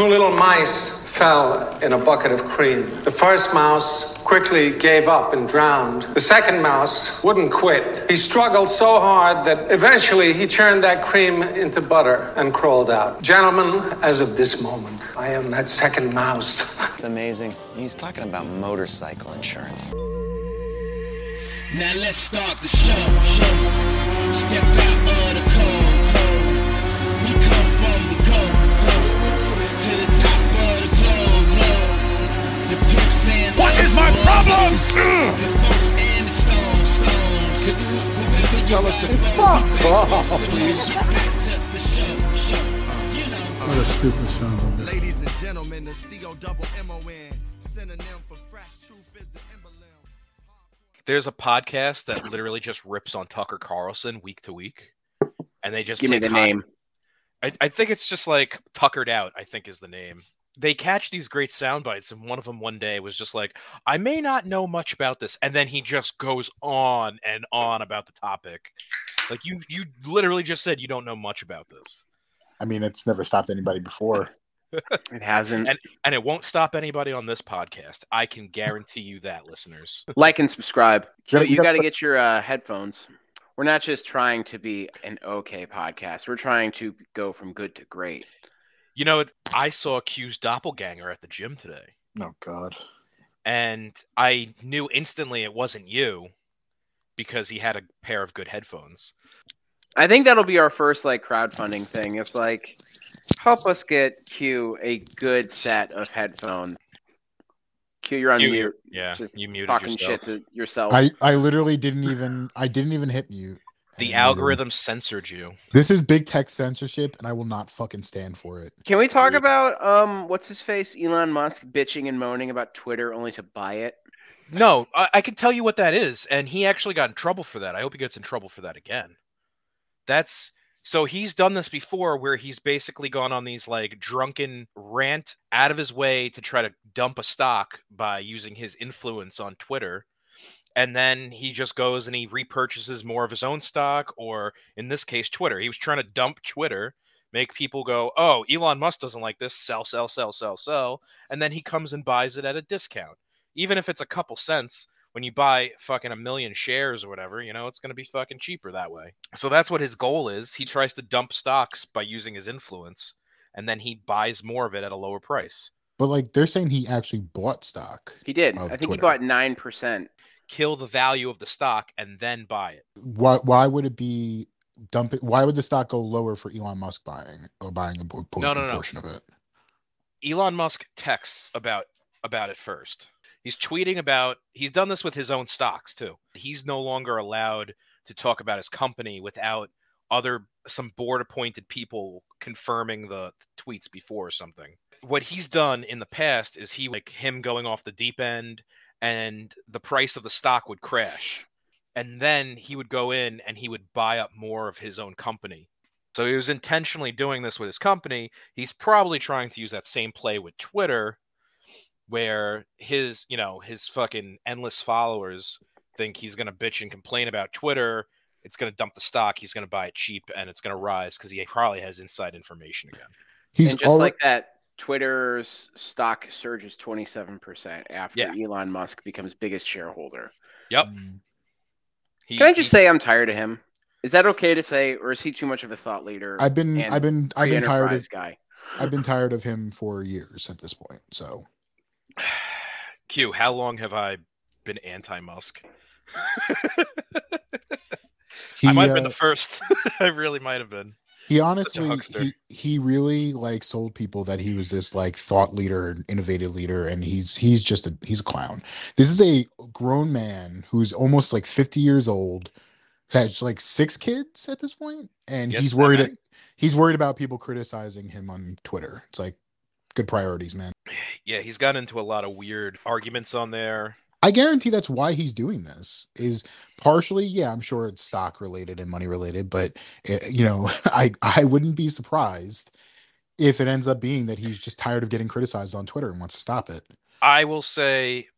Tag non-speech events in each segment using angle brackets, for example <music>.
Two little mice fell in a bucket of cream. The first mouse quickly gave up and drowned. The second mouse wouldn't quit. He struggled so hard that eventually he churned that cream into butter and crawled out. Gentlemen, as of this moment, I am that second mouse. <laughs> It's amazing. He's talking about motorcycle insurance. Now let's start the show. show. Step out of the is my problem? The folks and the stones, stones. Whoever Tell us to fuck off, please. Back to the show, show. You know. What a stupid son of a bitch. Ladies and gentlemen, the C-O double M-O-N. Synonym for fresh truth is the emblem. There's a podcast that literally just rips on Tucker Carlson week to week, and they just Give me the hot- name. I, I think it's just like tuckered out. I think is the name. They catch these great sound bites, and one of them one day was just like, "I may not know much about this," and then he just goes on and on about the topic. Like you, you literally just said you don't know much about this, I mean, it's never stopped anybody before. <laughs> It hasn't. and and it won't stop anybody on this podcast. I can guarantee you that, listeners. <laughs> like and subscribe. You gotta- you you got gotta get your uh, headphones. We're not just trying to be an okay podcast. We're trying to go from good to great. You know, what I saw Q's doppelganger at the gym today. Oh God. and I knew instantly it wasn't you because he had a pair of good headphones. I think that'll be our first like crowdfunding thing. It's like help us get Q a good set of headphones. Q, you're on Q, mute. Yeah, Just you muted Talking yourself. shit to yourself. I I literally didn't even I didn't even hit mute. The algorithm censored you. This is big tech censorship, and I will not fucking stand for it. Can we talk Agreed. about um what's his face Elon Musk bitching and moaning about Twitter only to buy it? No, I, I can tell you what that is, and he actually got in trouble for that. I hope he gets in trouble for that again. That's so he's done this before, where he's basically gone on these like drunken rant out of his way to try to dump a stock by using his influence on Twitter. And then he just goes and he repurchases more of his own stock, or in this case, Twitter. He was trying to dump Twitter, make people go, "Oh, Elon Musk doesn't like this. Sell, sell, sell, sell, sell," and then he comes and buys it at a discount even if it's a couple cents when you buy fucking a million shares or whatever you know it's going to be fucking cheaper that way so that's what his goal is he tries to dump stocks by using his influence and then he buys more of it at a lower price But like they're saying he actually bought stock. He did. I think Twitter. he bought nine percent. Kill the value of the stock and then buy it Why why would it be dumping why would the stock go lower for Elon Musk buying or buying a po- No, no, no. portion of it? elon musk texts about about it first he's tweeting about he's done this with his own stocks too he's no longer allowed to talk about his company without other some board appointed people confirming the tweets before or something what he's done in the past is he like him going off the deep end and the price of the stock would crash. And then he would go in and he would buy up more of his own company. So he was intentionally doing this with his company. He's probably trying to use that same play with twitter where his you know his fucking endless followers think he's going to bitch and complain about twitter. It's going to dump the stock. He's going to buy it cheap and it's going to rise because he probably has inside information again. He's and just already like that, Twitter's stock surges twenty seven percent after Yeah. Elon Musk becomes biggest shareholder. yep Mm. He- Can I just he- say I'm tired of him? Is that okay to say, or is he too much of a thought leader? I've been I've been I've been tired of guy. I've been tired of him for years at this point. So <sighs> q how long have i been anti-musk <laughs> he i might have been uh, the first <laughs> i really might have been he honestly he, he really like sold people that he was this like thought leader and innovative leader and he's he's just a he's a clown. This is a grown man who's almost like 50 years old has like six kids at this point and Yes, he's worried man. he's worried about people criticizing him on twitter. It's like good priorities man. Yeah he's gotten into a lot of weird arguments on there I guarantee that's why he's doing this. Is partially, yeah, I'm sure it's stock related and money related, but eh, you know, <laughs> I I wouldn't be surprised if it ends up being that he's just tired of getting criticized on Twitter and wants to stop it. I will say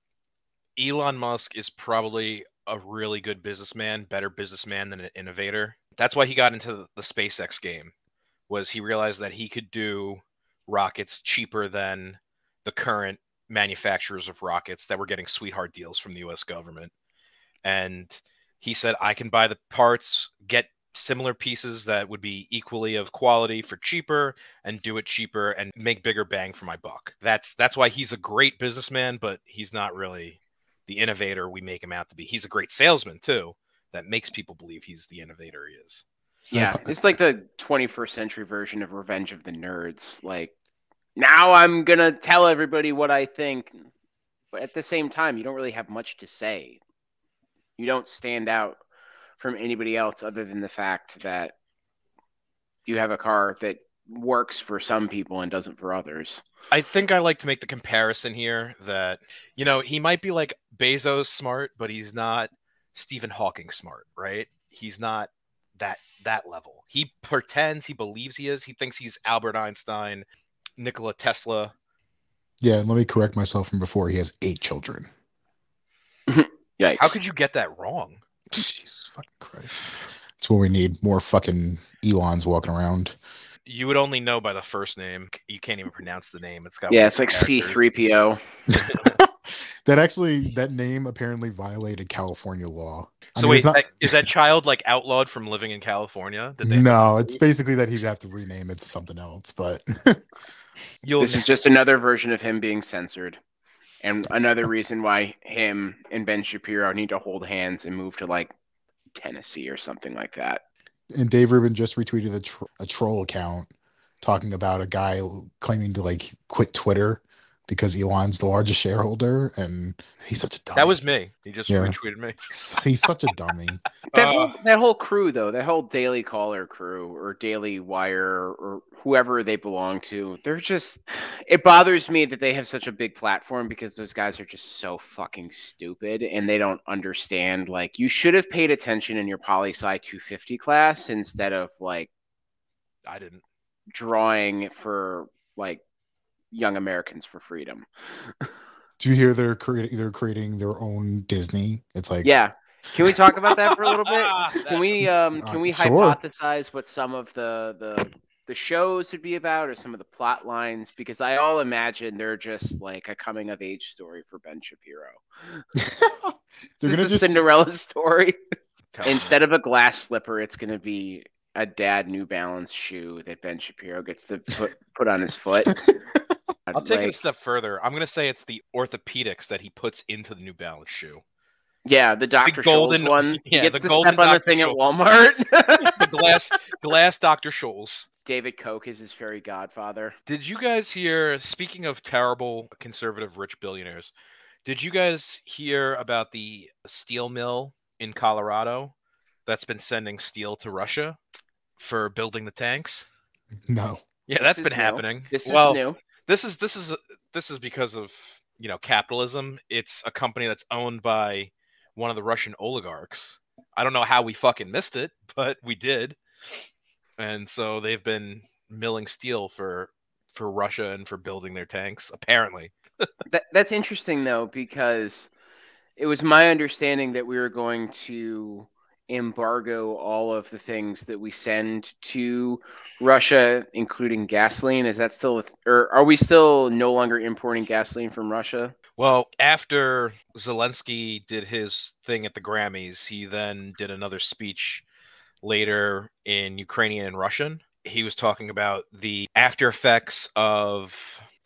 Elon Musk is probably a really good businessman, better businessman than an innovator. That's why he got into the SpaceX game. Was he realized that he could do rockets cheaper than the current manufacturers of rockets that were getting sweetheart deals from the US government. And he said, I can buy the parts, get similar pieces that would be equally of quality for cheaper and do it cheaper and make bigger bang for my buck. That's that's why he's a great businessman, but he's not really the innovator we make him out to be. He's a great salesman too, that makes people believe he's the innovator he is. Yeah, it's like the 21st century version of Revenge of the Nerds. Like, now I'm gonna tell everybody what I think, but at the same time, you don't really have much to say. You don't stand out from anybody else other than the fact that you have a car that works for some people and doesn't for others. I think I like to make the comparison here that you know he might be like Bezos smart, but he's not Stephen Hawking smart, right? He's not that that level. He pretends he believes he is. He thinks he's Albert Einstein, Nikola Tesla. Yeah, and let me correct myself from before. He has eight children. <laughs> Yikes. How could you get that wrong? <laughs> Jesus fucking Christ. That's what we need. More fucking Elons walking around. You would only know by the first name. You can't even pronounce the name. It's got yeah, it's like characters. C3PO. <laughs> that actually that name apparently violated California law. I So mean, wait, it's not- that- is that child like outlawed from living in California? Did they? no, it's basically that he'd have to rename it to something else. But You'll This is just another version of him being censored. And another reason why him and Ben Shapiro need to hold hands and move to like Tennessee or something like that. and Dave Rubin just retweeted a, tr- a troll account talking about a guy claiming to like quit Twitter because Elon's the largest shareholder, and he's such a dummy. that was me. He just Yeah. retweeted me. <laughs> he's such a dummy. <laughs> That, Uh, whole, that whole crew, though, that whole Daily Caller crew or Daily Wire or whoever they belong to, they're just. It bothers me that they have such a big platform because those guys are just so fucking stupid and they don't understand. Like, you should have paid attention in your poli sci 250 class instead of like I didn't. drawing for like young Americans for freedom. <laughs> Do you hear they're creating they're creating their own Disney? It's like Yeah. Can we talk about that for a little bit? <laughs> Can we um can Uh, we sure. hypothesize what some of the the the shows would be about or some of the plot lines because I all imagine they're just like a coming of age story for Ben Shapiro. <laughs> they're gonna is a just Cinderella story. Instead of a glass slipper, it's gonna be a dad New Balance shoe that Ben Shapiro gets to put, put on his foot. I'll take it a step further. I'm gonna say it's the orthopedics that he puts into the New Balance shoe. Yeah, the Dr. golden- Scholl's one. <laughs> He yeah, gets the to golden step on the Dr. thing at Walmart. <laughs> <laughs> The glass glass Dr. Scholl's. David Koch is his fairy godfather. Did you guys hear? Speaking of terrible conservative rich billionaires, did you guys hear about the steel mill in Colorado that's been sending steel to Russia for building the tanks? no. Yeah, This that's is been new. happening. This is new. This is this is uh, this is because of you know capitalism. It's a company that's owned by one of the Russian oligarchs. I don't know how we fucking missed it, <laughs> but we did. And so they've been milling steel for for Russia and for building their tanks. Apparently, <laughs> That, that's interesting though because it was my understanding that we were going to embargo all of the things that we send to Russia, including gasoline. Is that still, th- or are we still no longer importing gasoline from Russia? well, after Zelensky did his thing at the Grammys, he then did another speech later in Ukrainian and Russian. He was talking about the after effects of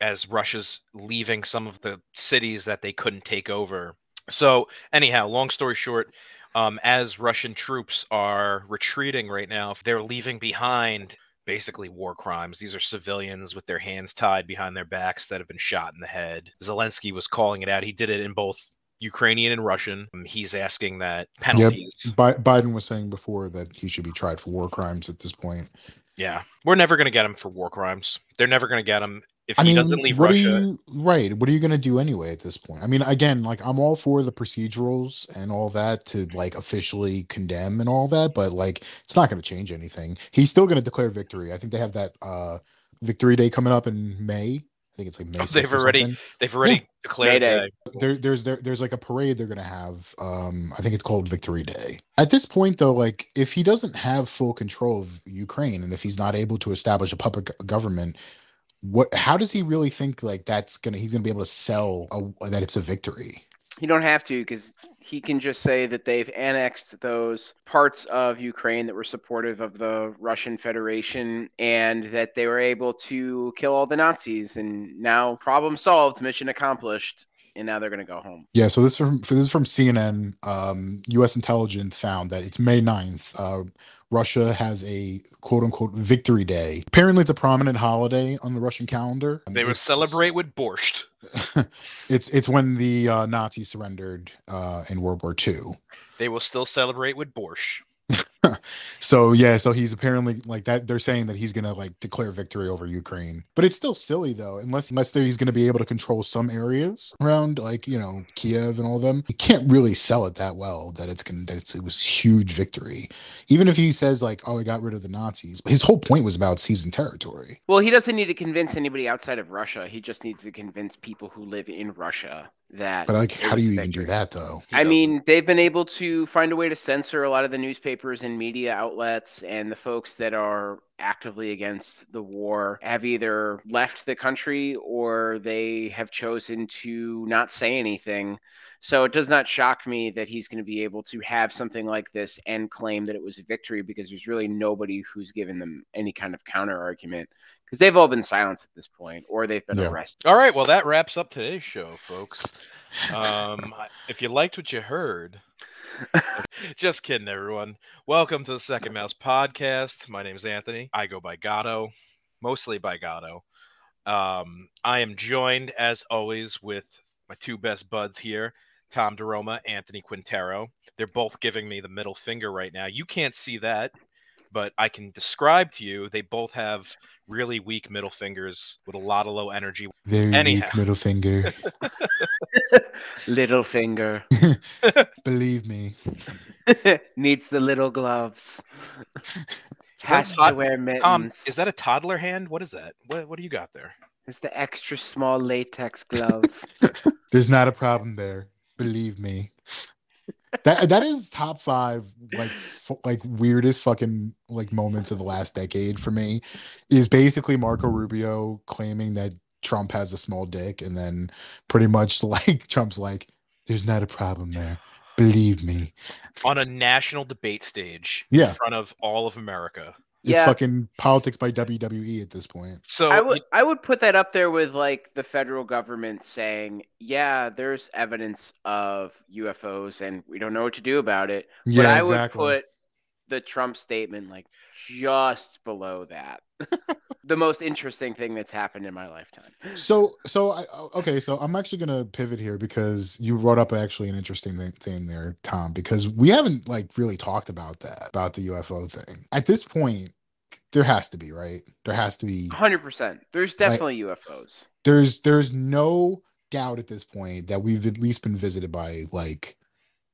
as Russia's leaving some of the cities that they couldn't take over. So, anyhow, long story short, um, as Russian troops are retreating right now, they're leaving behind basically war crimes. These are civilians with their hands tied behind their backs that have been shot in the head. Zelensky was calling it out. He did it in both Ukrainian and Russian. Um, He's asking that penalties. Bi- Biden was saying before that he should be tried for war crimes at this point. Yeah, we're never going to get him for war crimes. They're never going to get him if I he mean, doesn't leave what Russia. Are you, right. What are you going to do anyway at this point? I mean, again, like I'm all for the procedurals and all that to like officially condemn and all that, but like it's not going to change anything. He's still going to declare victory. I think they have that uh victory day coming up in May. I think it's like May. Oh, <laughs> they've or already- something. They've already Yeah. declared Mayday. that. there there's there, there's like a parade they're gonna have um i think it's called victory day at this point though like if he doesn't have full control of ukraine and if he's not able to establish a public government what how does he really think like that's gonna he's gonna be able to sell a, that it's a victory You don't have to because he can just say that they've annexed those parts of Ukraine that were supportive of the Russian Federation and that they were able to kill all the Nazis. And now, problem solved, mission accomplished. And now they're going to go home. yeah so this is from this is from cnn um u.s intelligence found that it's may 9th uh russia has a quote unquote victory day apparently it's a prominent holiday on the russian calendar They would It's- celebrate with borscht. <laughs> it's it's when the uh, nazis surrendered uh in world war ii They will still celebrate with borscht. <laughs> So yeah, so he's apparently like that. They're saying that he's gonna like declare victory over Ukraine, but it's still silly though, unless unless he's gonna be able to control some areas around like you know Kiev and all them. You can't really sell it that well that it's gonna that it's, it was huge victory. Even if he says like, oh, I got rid of the Nazis, his whole point was about seizing territory. Well, he doesn't need to convince anybody outside of Russia. He just needs to convince people who live in Russia that. But like, how do you even do that though? I doesn't. mean, they've been able to find a way to censor a lot of the newspapers and media outlets, and the folks that are actively against the war have either left the country or they have chosen to not say anything. So it does not shock me that he's going to be able to have something like this and claim that it was a victory because there's really nobody who's given them any kind of counter argument because they've all been silenced at this point or they've been Yeah. arrested. All right, well, that wraps up today's show, folks. Um, if you liked what you heard, just kidding, everyone. Welcome to the Second <laughs> Mouse podcast. My name is Anthony. I go by Gatto, mostly by Gatto. Um, I am joined, as always, with my two best buds here, Tom DeRoma, Anthony Quintero. They're both giving me the middle finger right now. You can't see that, but I can describe to you. They both have really weak middle fingers with a lot of low energy. Very Anyhow. weak middle finger. <laughs> Little finger <laughs> Believe me. <laughs> needs the little gloves. Has to tod- wear mittens. Tom, is that a toddler hand? What is that? What What do you got there? It's the extra small latex glove. There's not a problem there. Believe me. That that is top five like f- like weirdest fucking like moments of the last decade for me. Is basically Marco Rubio claiming that Trump has a small dick, and then pretty much <laughs> like Trump's like, "There's not a problem there. Believe me." On a national debate stage Yeah, in front of all of America. It's Yeah. fucking politics by WWE at this point. So I would I would put that up there with like the federal government saying, "Yeah, there's evidence of UFOs and we don't know what to do about it." But Yeah, I exactly. would put the Trump statement like just below that. <laughs> the most interesting thing that's happened in my lifetime. So, so I okay. So I'm actually gonna pivot here because you brought up actually an interesting thing, thing there, Tom. Because we haven't like really talked about that about the UFO thing. At this point, there has to be right. There has to be. 100%. There's definitely UFOs. There's there's no doubt at this point that we've at least been visited by like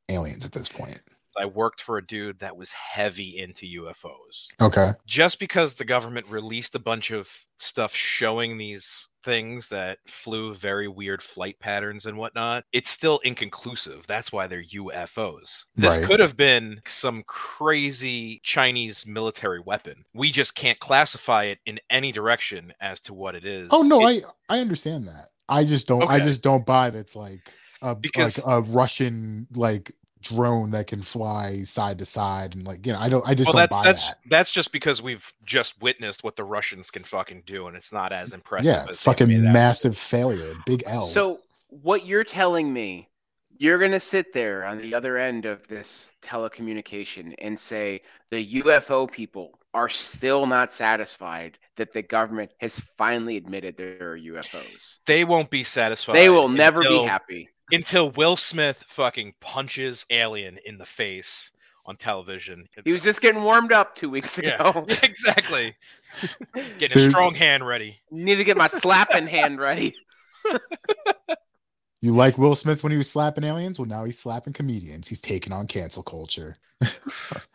aliens at this point. I worked for a dude that was heavy into UFOs. Okay. Just because the government released a bunch of stuff showing these things that flew very weird flight patterns and whatnot, it's still inconclusive. That's why they're UFOs. This Right. could have been some crazy Chinese military weapon. We just can't classify it in any direction as to what it oh, is. Oh no, It- I I understand that. I just don't. I just don't buy that it's like a Because- like a Russian like drone that can fly side to side and like you know I don't I just well, don't that's buy that's that. that's just because we've just witnessed what the Russians can fucking do, and it's not as impressive. Yeah, as fucking made it massive failure, big L. So what you're telling me, you're gonna sit there on the other end of this telecommunication and say the UFO people are still not satisfied that the government has finally admitted there are UFOs. They won't be satisfied. They will never be happy. Until Will Smith fucking punches Alien in the face on television. He was just getting warmed up two weeks ago. yeah, <laughs> <laughs> exactly. Getting a strong hand ready. Need to get my slapping hand ready. <laughs> you like Will Smith when he was slapping aliens? Well, now he's slapping comedians. He's taking on cancel culture.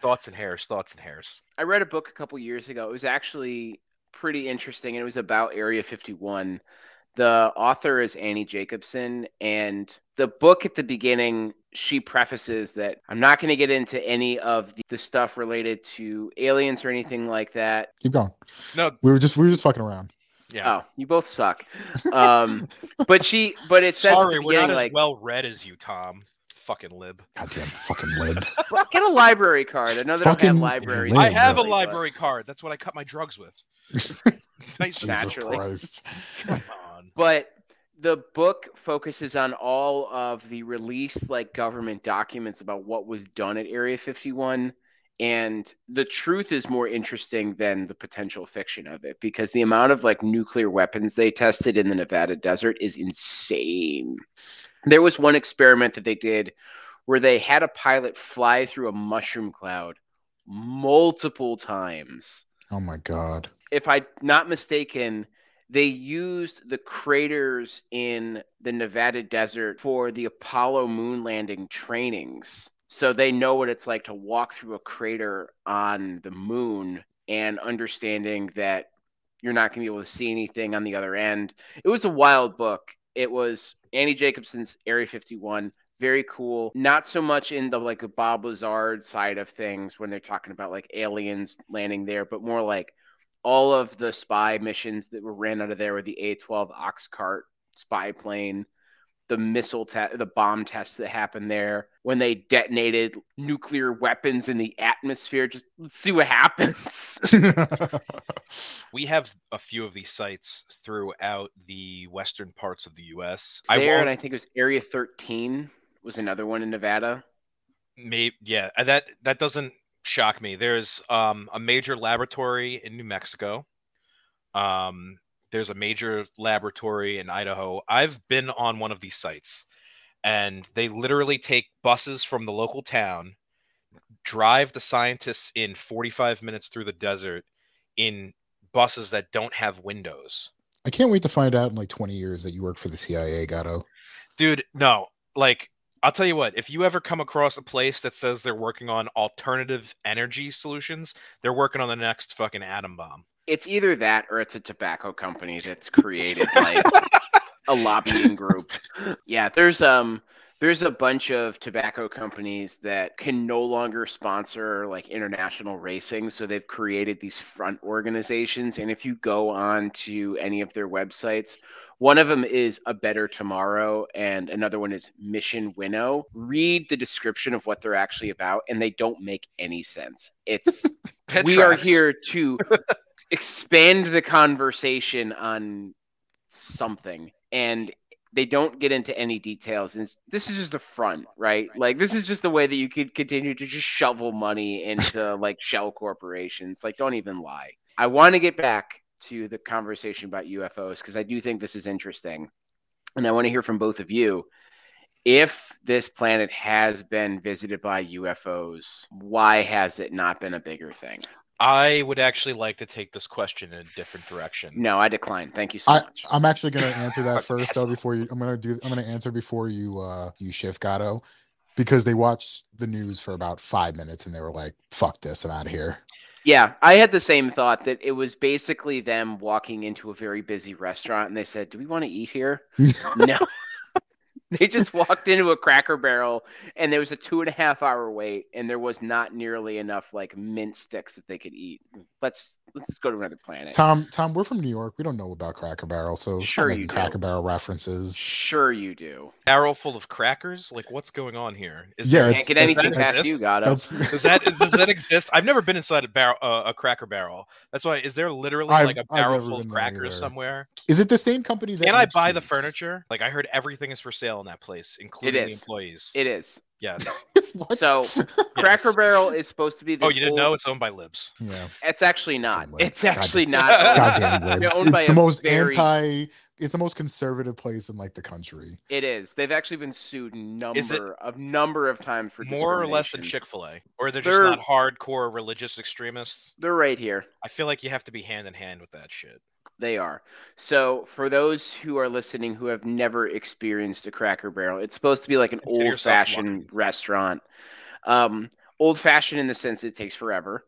Thoughts and hairs. Thoughts and hairs. I read a book a couple years ago. It was actually pretty interesting, and it was about Area 51. The author is Annie Jacobsen, and the book at the beginning, she prefaces that I'm not going to get into any of the, the stuff related to aliens or anything like that. Keep going. No, We were just we were just fucking around. Yeah. Oh, you both suck. Um, but she, but it says Sorry, we're not beginning, as like, well read as you, Tom. Fucking lib. Goddamn fucking lib. <laughs> get a library card. Another know they don't have Fucking libraries. lib. I have a really, but- library card. That's what I cut my drugs with. <laughs> Nice Jesus Naturally. Christ. But the book focuses on all of the released like government documents about what was done at Area 51 and the truth is more interesting than the potential fiction of it because the amount of like nuclear weapons they tested in the Nevada desert is insane. There was one experiment that they did where they had a pilot fly through a mushroom cloud multiple times Oh my god. if I'm not mistaken, they used the craters in the Nevada desert for the Apollo moon landing trainings. So they know what it's like to walk through a crater on the moon and understanding that you're not going to be able to see anything on the other end. It was a wild book. It was Annie Jacobsen's Area 51. Very cool. Not so much in the like Bob Lazar side of things when they're talking about like aliens landing there, but more like all of the spy missions that were ran out of there with the A-12 Oxcart spy plane, the missile test, the bomb tests that happened there when they detonated nuclear weapons in the atmosphere. Just let's see what happens. <laughs> <laughs> We have a few of these sites throughout the western parts of the U.S. there, won't- and I think it was Area 13 was another one in Nevada. May yeah, uh, that that doesn't shock me. There's um, a major laboratory in New Mexico. Um, there's a major laboratory in Idaho. I've been on one of these sites, and they literally take buses from the local town, drive the scientists in 45 minutes through the desert in buses that don't have windows. I can't wait to find out in like 20 years that you work for the CIA, Gatto. Dude, no, like I'll tell you what, if you ever come across a place that says they're working on alternative energy solutions, they're working on the next fucking atom bomb. It's either that or it's a tobacco company that's created like a lobbying group. <laughs> Yeah, there's um there's a bunch of tobacco companies that can no longer sponsor like international racing, so they've created these front organizations and if you go on to any of their websites, one of them is A Better Tomorrow, and another one is Mission Winnow. Read the description of what they're actually about, and they don't make any sense. It's <laughs> we are here to <laughs> expand the conversation on something and they don't get into any details and this is just the front right? Like this is just the way that you could continue to just shovel money into <laughs> like shell corporations. Like don't even lie. I want to get back to the conversation about ufos because i do think this is interesting and i want to hear from both of you. If this planet has been visited by ufos why has it not been a bigger thing I would actually like to take this question in a different direction. No, I decline. Thank you so I, much. I'm actually gonna answer that <laughs> first though before you I'm gonna do I'm gonna answer before you uh you shift Gatto because they watched the news for about five minutes and they were like, fuck this, I'm out of here. Yeah, I had the same thought that it was basically them walking into a very busy restaurant and they said, "Do we want to eat here?" <laughs> no. <laughs> They just walked into a Cracker Barrel and there was a two and a half hour wait and there was not nearly enough like mint sticks that they could eat. Let's let's just go to another planet. Tom, Tom, we're from New York. We don't know about Cracker Barrel, so Sure making you do. Cracker Barrel references. Sure, you do. Barrel full of crackers? Like what's going on here? Is Yeah, there- it's- Can't get that's- anything that past you, got That's <laughs> Does that does that exist? I've never been inside a barrel uh, a cracker barrel. That's why is there literally I've- like a I've barrel full of there crackers somewhere? is it the same company that Can I makes buy the furniture? Like I heard everything is for sale in that place, including the employees. it is. yes. <laughs> So <laughs> Cracker Yes. Barrel is supposed to be oh, this Oh, you didn't old- know it's owned by Libs. yeah, It's actually not. It's actually not. goddamn libs. It's the most very- anti. It's the most conservative place in like the country. It is. They've actually been sued number of number of times for More or less than. Chick Fil A, or they're just They're- not hardcore religious extremists. They're right here. I feel like you have to be hand in hand with that shit. They are. So for those who are listening who have never experienced a Cracker Barrel, it's supposed to be like an old fashioned restaurant. Um, old fashioned in the sense it takes forever,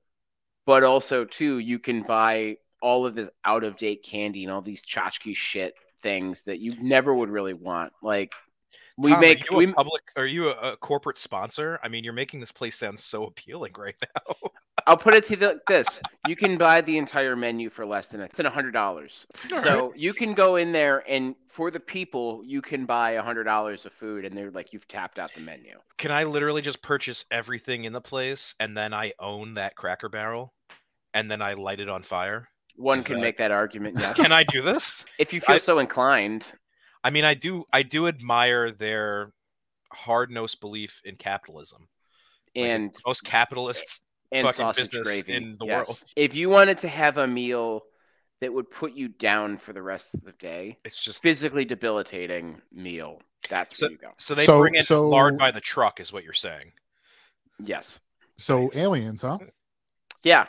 but also too you can buy all of this out of date candy and all these tchotchke shit things that you never would really want. Like We Tom, make Are we a public? Are you a, a corporate sponsor? I mean, you're making this place sound so appealing right <laughs> now. I'll put it to you like this: you can buy the entire menu for less than a, than hundred dollars. So you can go in there and for the people, you can buy a hundred dollars of food, and they're like, you've tapped out the menu. Can I literally just purchase everything in the place and then I own that Cracker Barrel, and then I light it on fire? One Is can that- make that argument. Yes, Can I do this? <laughs> if you feel I- so inclined. I mean, I do. I do admire their hard-nosed belief in capitalism. And it's the most capitalist. and fucking sausage business gravy in the yes. world. If you wanted to have a meal that would put you down for the rest of the day, It's just physically debilitating meal, that's where you go. so they So- bring in so- lard by the truck, is what you're saying. Yes. So aliens, huh? Uh, yeah.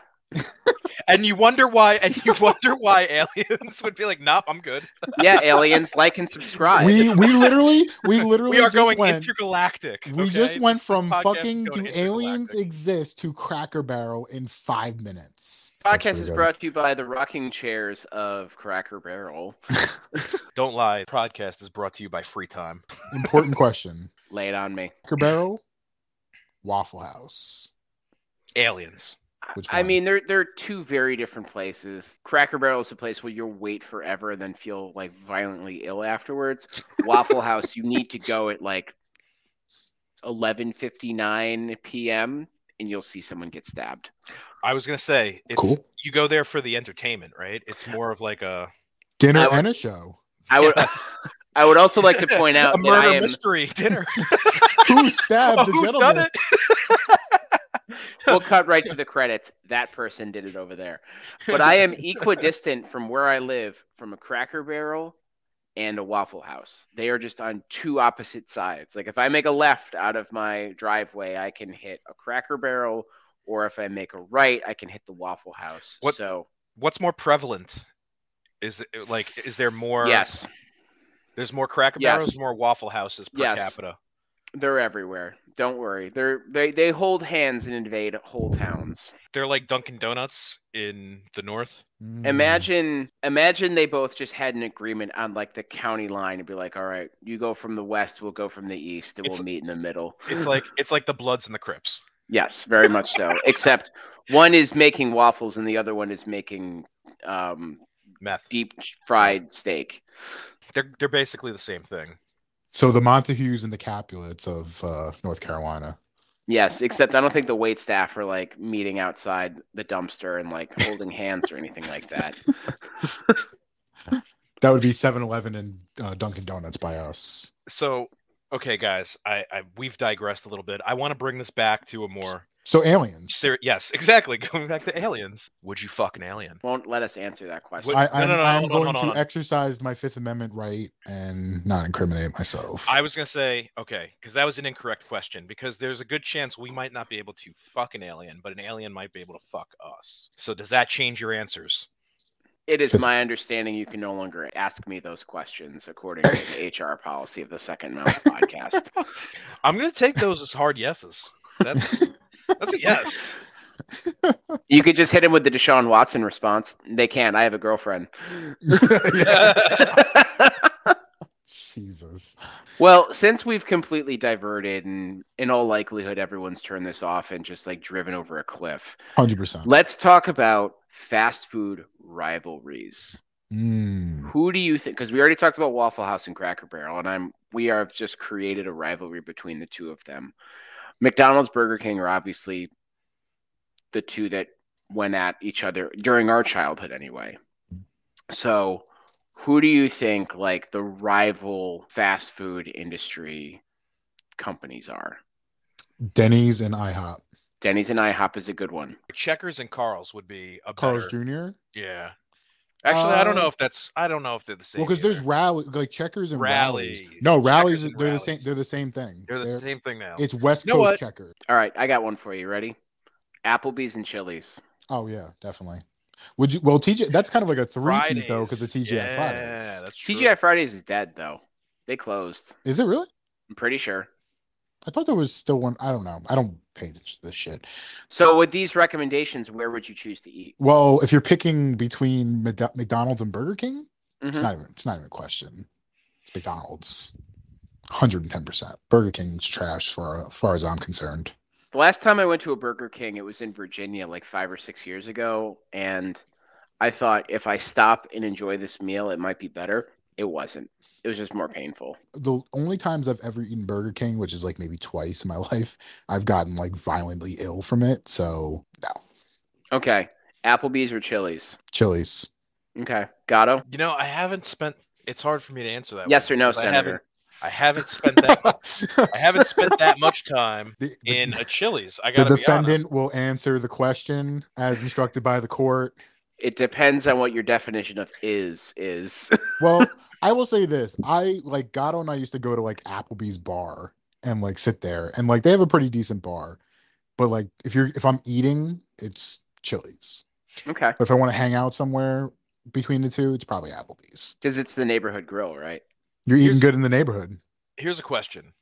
And you wonder why. And you <laughs> wonder why aliens would be like, "Nope, I'm good. Yeah, aliens like and subscribe. We we literally we <laughs> literally We are just going went, intergalactic." We okay? just went from podcast fucking going do aliens exist to Cracker Barrel in five minutes. That's Podcast is brought to you by the rocking chairs of Cracker Barrel. <laughs> Don't lie. Podcast is brought to you by Free Time. Important question: Lay it on me. Cracker Barrel, Waffle House. Aliens. Which I mean, they're they're two very different places. Cracker Barrel is a place where you'll wait forever and then feel like violently ill afterwards. <laughs> Waffle House, you need to go at like eleven fifty nine p.m. and you'll see someone get stabbed. I was gonna say, it's, Cool. You go there for the entertainment, right? It's more of like a dinner I would- and a show. I would <laughs> I would also like to point <laughs> out a that murder I am mystery dinner. Who stabbed the Who gentleman? We'll cut right to the credits. That person did it over there. But I am equidistant from where I live from a Cracker Barrel and a Waffle House. They are just on two opposite sides. Like if I make a left out of my driveway, I can hit a Cracker Barrel, or if I make a right, I can hit the Waffle House. What- So What's more prevalent? Is it like is there more? yes, There's more Cracker Yes. Barrels, more Waffle Houses per Yes. capita. They're everywhere. Don't worry. They're they they hold hands and invade whole towns. They're like Dunkin' Donuts in the north. Mm. Imagine, imagine they both just had an agreement on like the county line and be like, "All right, you go from the west, we'll go from the east, and It's- we'll meet in the middle." It's like <laughs> it's like the Bloods and the Crips. Yes, very much so. <laughs> Except one is making waffles and the other one is making um, Meth. deep fried steak. They're they're basically the same thing. So the Montagues and the Capulets of uh, North Carolina. Yes, except I don't think the wait staff are like meeting outside the dumpster and like holding hands or anything like that. <laughs> That would be 7-Eleven and uh, Dunkin' Donuts by us. So okay, guys, I, I we've digressed a little bit. I want to bring this back to a more So aliens. ser- yes, exactly. <laughs> Going back to aliens. Would you fuck an alien? Won't let us answer that question. I, I'm, no, no, I'm hold on, going to on. exercise my Fifth Amendment right and not incriminate myself. I was gonna say okay, because that was an incorrect question. Because there's a good chance we might not be able to fuck an alien, but an alien might be able to fuck us. So does that change your answers? It is my understanding you can no longer ask me those questions according to the <laughs> HR policy of the Second Mouse podcast. <laughs> I'm gonna take those as hard yeses. That's that's a yes. <laughs> You could just hit him with the Deshaun Watson response. They can't. I have a girlfriend. <laughs> Jesus. well, since we've completely diverted and in all likelihood everyone's turned this off and just like driven over a cliff, 100%. let's talk about fast food rivalries. Mm. Who do you think? Because we already talked about Waffle House and Cracker Barrel, and I'm we are just created a rivalry between the two of them. McDonald's, Burger King are obviously the two that went at each other during our childhood, anyway. So, who do you think like the rival fast food industry companies are? Denny's and IHOP. Denny's and IHOP is a good one. Checkers and Carl's would be a Carl's better. Jr. Yeah. Actually, I don't know Uh, if that's. I don't know if they're the same. Well, because there's either. rally like checkers and rallies. Rallies. No, rallies. Checkers They're the same. They're the same thing. they're the They're- same thing now. It's West You know Coast what? checker. All right, I got one for you. Ready? Applebee's and Chili's. Oh yeah, definitely. Would you? Well, TJ. That's kind of like a three peat though, because of Fridays. TGI yeah, Fridays. That's true. TGI Fridays is dead though. They closed. Is it really? I'm pretty sure. I thought there was still one. I don't know. I don't pay to this shit. So with these recommendations, where would you choose to eat? Well, if you're picking between McDonald's and Burger King, it's Mhm. not even. It's not even a question. It's McDonald's. hundred and ten percent. Burger King's trash, for as far as I'm concerned. The last time I went to a Burger King, it was in Virginia, like five or six years ago, and I thought if I stop and enjoy this meal, it might be better. It wasn't. It was just more painful. The only times I've ever eaten Burger King, which is like maybe twice in my <laughs> life, I've gotten like violently ill from it. So no, Okay, Applebee's or Chili's? Chili's. Okay, Gatto. You know, I haven't spent. It's hard for me to answer that. Yes one or no, because I haven't. Senator? I haven't spent that. <laughs> I haven't spent that much time The- the- in a Chili's. I the got to be defendant honest. will answer the question as instructed by the court. It depends on what your definition of is is. <laughs> Well, I will say this: I like Gatto and I used to go to like Applebee's bar and like sit there, and like they have a pretty decent bar. But like if you're if I'm eating, it's Chili's. okay, But if I want to hang out somewhere between the two, it's probably Applebee's. because it's the neighborhood grill, right? You're eating Here's- good in the neighborhood. Here's a question: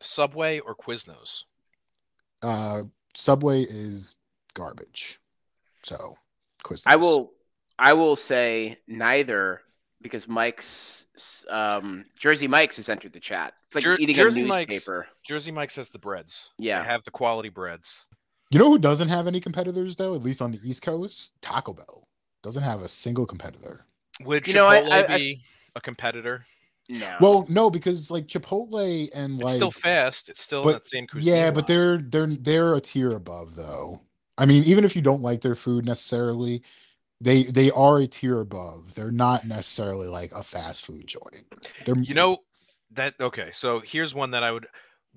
Subway or Quiznos? Uh, Subway is garbage. So, Quiznos. I will. I will say neither because Mike's um, Jersey Mike's has entered the chat. It's like Jer- eating Jersey a Mike's- newspaper. Jersey Mike's has the breads. Yeah. They have the quality breads. You know who doesn't have any competitors though? At least on the East Coast, Taco Bell doesn't have a single competitor. Would You know, I- Chipotle I- I- be a competitor? No. Well, no, because like Chipotle and It's like still fast. It's still in but- that same cuisine. yeah, but they're they're they're a tier above though. I mean, even if you don't like their food necessarily, they they are a tier above. They're not necessarily like a fast food joint. They're You know that okay. So here's one that I would.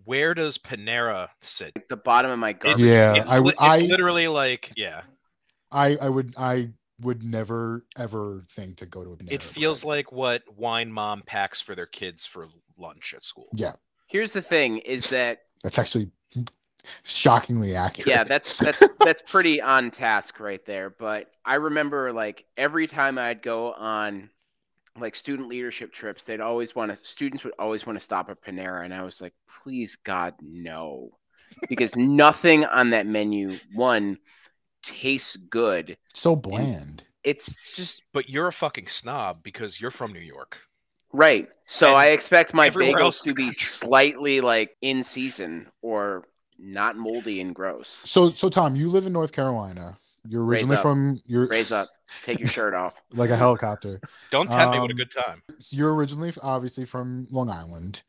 Where does Panera sit? the bottom of my It's- Yeah, it's, I li- would- it's I- literally like yeah. I I would I would never ever think to go to a Panera It feels Bread. like what wine mom packs for their kids for lunch at school. yeah, Here's the thing: is <laughs> that that's actually shockingly accurate. yeah, that's <laughs> that's that's pretty on task right there. But I remember like every time I'd go on like student leadership trips, they'd always want to students would always want to stop at Panera, and I was like, please God, no, because nothing on that menu one tastes good. so bland. It's just But you're a fucking snob because you're from New York. right. So And I expect my bagels to be <laughs> slightly like in season or not moldy and gross. So so Tom, you live in North Carolina. You're originally up. from you're Raise up, take your shirt off. <laughs> like a helicopter. Don't tempt me with a Um, good time. So you're originally obviously from Long Island.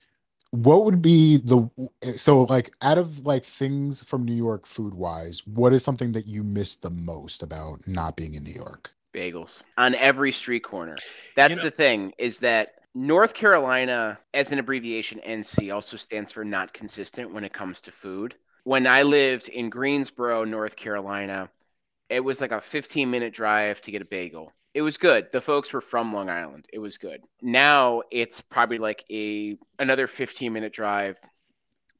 What would be the so like out of like things from New York food wise, what is something that you miss the most about not being in New York? bagels on every street corner. That's know- the thing is that North Carolina, as an abbreviation, NC also stands for not consistent when it comes to food. When I lived in Greensboro, North Carolina, it was like a 15 minute drive to get a bagel. It was good. The folks were from Long Island. It was good. Now it's probably like a another 15 minute drive.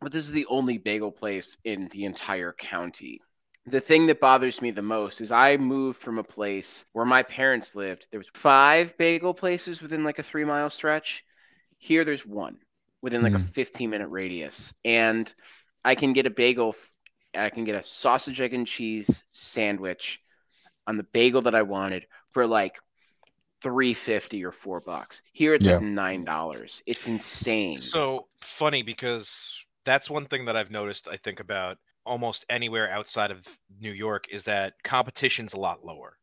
But this is the only bagel place in the entire county the thing that bothers me the most is I moved from a place where my parents lived. There was five bagel places within like a three mile stretch. Here, there's one within like a Hmm. 15 minute radius, and I can get a bagel. I can get a sausage, egg, and cheese sandwich on the bagel that I wanted for like three fifty or four bucks. Here, it's Yeah. like nine dollars. It's insane. So funny because that's one thing that I've noticed. I think about almost anywhere outside of New York is that competition's a lot lower,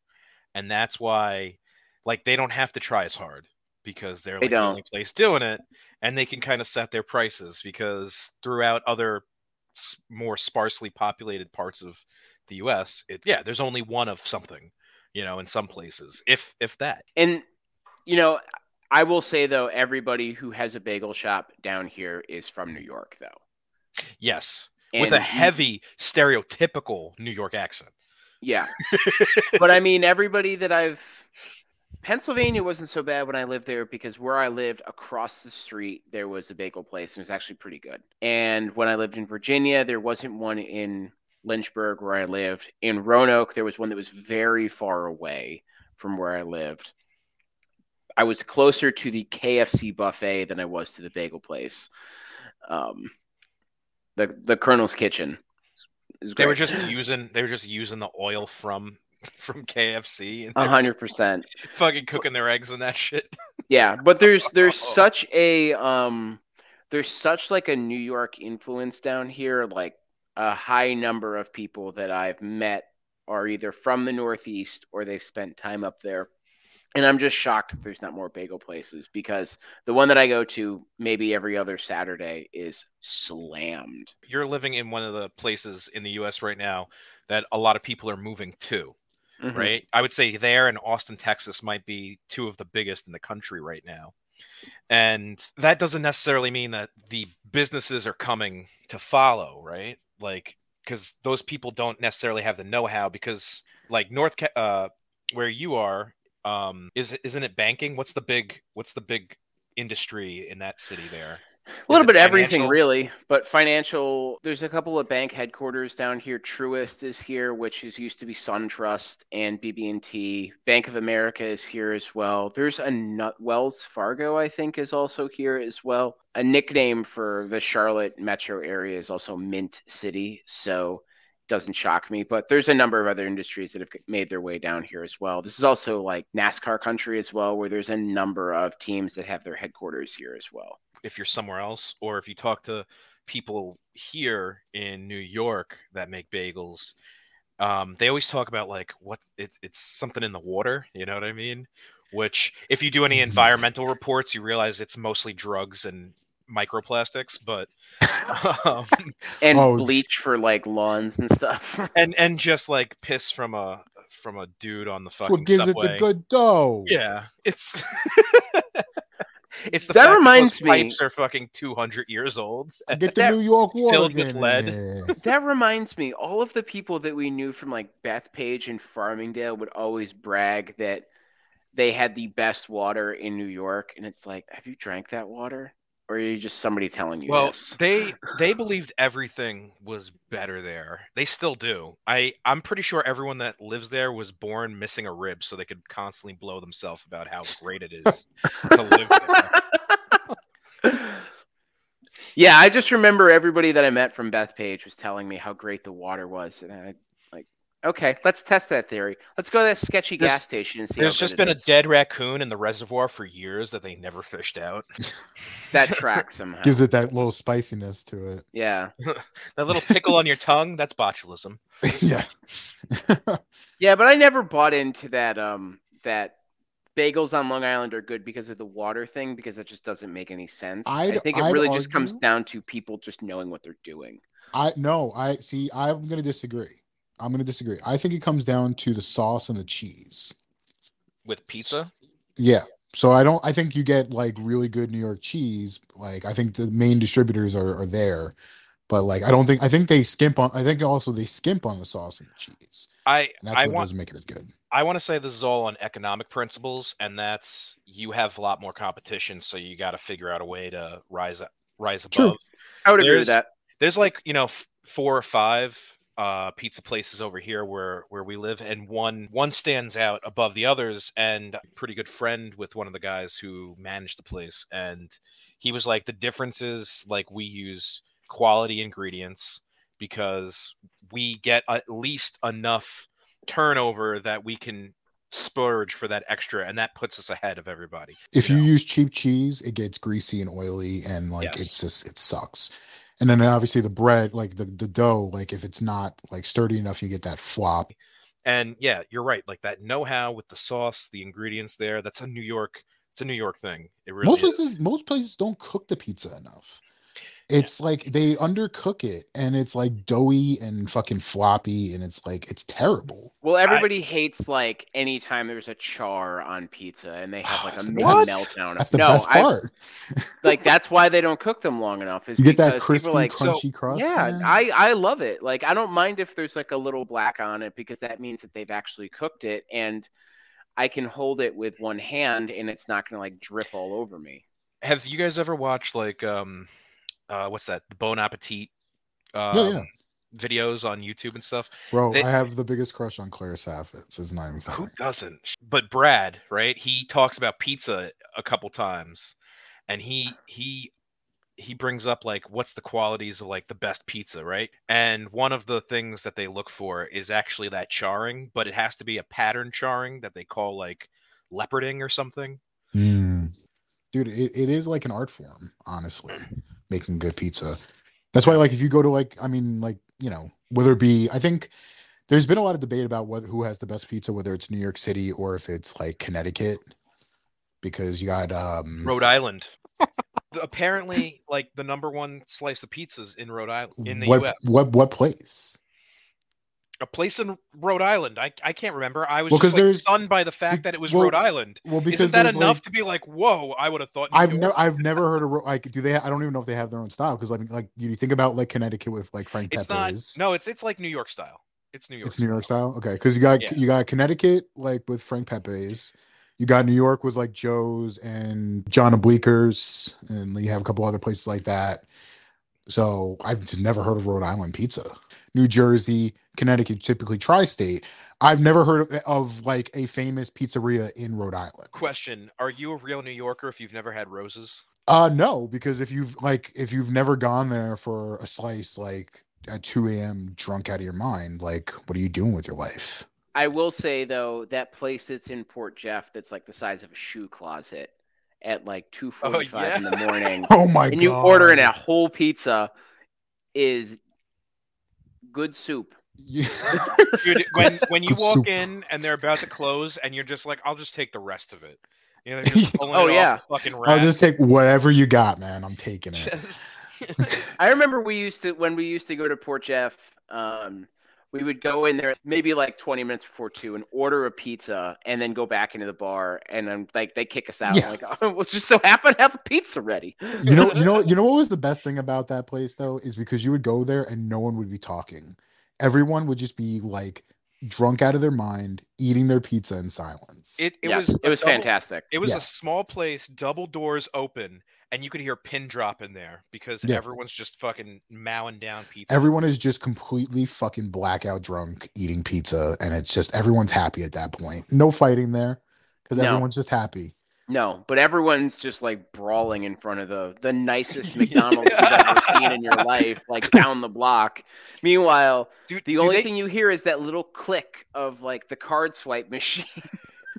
and that's why, like, they don't have to try as hard because they're They like the only place doing it, and they can kind of set their prices because throughout other more sparsely populated parts of the U.S., it yeah, there's only one of something, you know, in some places, if if that. And you know, I will say though, everybody who has a bagel shop down here is from New York, though. Yes, And with a heavy stereotypical New York accent. yeah. <laughs> but I mean, everybody that I've Pennsylvania wasn't so bad when I lived there because where I lived across the street there was a bagel place and it was actually pretty good. And when I lived in Virginia, there wasn't one in Lynchburg where I lived. In Roanoke, there was one that was very far away from where I lived. I was closer to the KFC buffet than I was to the bagel place. Um, the the Colonel's Kitchen. They were just using they were just using the oil from from KFC a hundred percent. fucking cooking their eggs and that shit. Yeah, but there's <laughs> there's such a um there's such like a New York influence down here. Like a high number of people that I've met are either from the Northeast or they've spent time up there. And I'm just shocked that there's not more bagel places because the one that I go to maybe every other Saturday is slammed. You're living in one of the places in the U.S. right now that a lot of people are moving to, Mhm. right? I would say there and Austin, Texas might be two of the biggest in the country right now. And that doesn't necessarily mean that the businesses are coming to follow, right? Like, because those people don't necessarily have the know-how. Because, like North, uh, where you are, um, is isn't it banking? What's the big What's the big industry in that city there? A little bit of everything, really, but financial. There's a couple of bank headquarters down here. Truist is here, which is used to be SunTrust and BB&T. Bank of America is here as well. There's a nut Wells Fargo, I think, is also here as well. A nickname for the Charlotte metro area is also Mint City, so doesn't shock me. But there's a number of other industries that have made their way down here as well. This is also like NASCAR country as well, where there's a number of teams that have their headquarters here as well. if you're somewhere else or if you talk to people here in New York that make bagels um, they always talk about like what it, it's something in the water you know what I mean which if you do any <laughs> environmental reports you realize it's mostly drugs and microplastics but <laughs> um, and Oh. bleach for like lawns and stuff. <laughs> and and just like piss from a from a dude on the That's fucking what gives subway it the good dough. yeah it's <laughs> it's the That fact reminds those me- pipes are fucking 200 years old Get the That- New York water filled with lead. there. that reminds me, all of the people that we knew from like Bethpage and Farmingdale would always brag that they had the best water in New York, and it's like, have you drank that water, or are you just somebody telling you well this? they <laughs> they believed everything was better there. They still do. I i'm pretty sure everyone that lives there was born missing a rib so they could constantly blow themselves about how great it is to live there. <laughs> Yeah, I just remember everybody that I met from Bethpage was telling me how great the water was, and I okay, let's test that theory. Let's go to that sketchy There's- gas station and see. there's how just good been it a is. dead raccoon in the reservoir for years that they never fished out <laughs> that track somehow. Gives it that little spiciness to it. yeah. <laughs> that little tickle on your tongue that's botulism <laughs> yeah. Yeah, but I never bought into that um that bagels on Long Island are good because of the water thing because that just doesn't make any sense. I I'd- think it I'd really just comes down to people just knowing what they're doing. I no, I see. I'm gonna disagree. I'm gonna disagree. I think it comes down to the sauce and the cheese. with pizza Yeah. So I don't. I think you get like really good New York cheese. Like I think the main distributors are, are there, but like I don't think. I think they skimp on. I think also they skimp on the sauce and the cheese, i and that's i what want doesn't make it as good. I want to say this is all on economic principles, and that's you have a lot more competition, so you got to figure out a way to rise up, rise above. True. I would agree with that. There's like you know f- four or five uh, pizza places over here where where we live, and one one stands out above the others. And pretty good friend with one of the guys who managed the place, and he was like, the difference is like we use quality ingredients because we get at least enough turnover that we can splurge for that extra and that puts us ahead of everybody If you know? use cheap cheese, it gets greasy and oily, and like Yes. it's just it sucks. And then obviously the bread, like the the dough, like if it's not like sturdy enough, you get that flop. and yeah you're right like that know-how with the sauce the ingredients there that's a new york it's a new york thing it really most is. places most places don't cook the pizza enough it's like they undercook it and it's like doughy and fucking floppy and it's like it's terrible Well, everybody hates like anytime there's a char on pizza and they have like a the mini best. meltdown. that's the no, best I- part <laughs> like that's why they don't cook them long enough. Is you get that crispy people are like, so- crunchy crust yeah, man. I I love it. Like I don't mind if there's like a little black on it because that means that they've actually cooked it and I can hold it with one hand and it's not gonna like drip all over me. have you guys ever watched like um uh what's that? The bon appetit um, Yeah, yeah. videos on youtube and stuff. Bro they- i have the biggest crush on claire saffitz. It's not even funny. who doesn't but brad right? He talks about pizza a couple times and he he he brings up like what's the qualities of like the best pizza right? And one of the things that they look for is actually that charring but it has to be a pattern charring that they call like leoparding or something. Mm. dude it, it is like an art form honestly making good pizza. That's why, like, if you go to like, I mean, like, you know, whether it be, I think there's been a lot of debate about whether who has the best pizza, whether it's New York City or if it's like Connecticut, because you got um Rhode Island. <laughs> Apparently, like the number one slice of pizzas in Rhode Island in the what U.S. what what place? A place in Rhode Island. I, I can't remember. I was Well, just like, there's- stunned by the fact that it was well- Rhode Island. Well, because Isn't that enough like- to be like, whoa? I would have thought. I've never I've never heard of like do they I don't even know if they have their own style because like like you think about like Connecticut with like Frank It's not. Pepe's. No, it's it's like New York style. It's New York. It's New York style. Okay, because you got Yeah. you got Connecticut like with Frank Pepe's. You got New York with like Joe's and John Bleecker's, and you have a couple other places like that. So I've just never heard of Rhode Island pizza. New Jersey, Connecticut, typically tri-state. I've never heard of, of like a famous pizzeria in Rhode Island. Question: Are you a real New Yorker if you've never had roses? Uh no, because if you've like if you've never gone there for a slice like at 2 a.m. drunk out of your mind, like what are you doing with your life? I will say though that place that's in Port Jeff that's like the size of a shoe closet at like two forty five in the morning, <laughs> Oh my and god. you order in a whole pizza is good soup. Yeah. <laughs> Dude, when when you Good walk soup. in and they're about to close, and you're just like, I'll just take the rest of it. You know, just <laughs> Oh, it yeah. off the fucking I'll just take whatever you got, man. I'm taking it. Just- I remember we used to when we used to go to Port Jeff. Um, we would go in there maybe like 20 minutes before two and order a pizza and then go back into the bar and then like they kick us out Yeah. like oh, <laughs> we'll just so happen to have a pizza ready. You know, you know, <laughs> you know what was the best thing about that place though is because you would go there and no one would be talking. Everyone would just be like drunk out of their mind, eating their pizza in silence. it it Yes, was it was double- fantastic. It was Yeah. a small place, double doors open, and you could hear pin drop in there because Yeah. everyone's just fucking mowing down pizza. Everyone is just completely fucking blackout drunk eating pizza, and it's just everyone's happy at that point. No fighting there because No. everyone's just happy. No, but everyone's just like brawling in front of the the nicest <laughs> McDonald's you've ever seen in your life, like down the block. Meanwhile, Dude, the do only they- thing you hear is that little click of like the card swipe machine.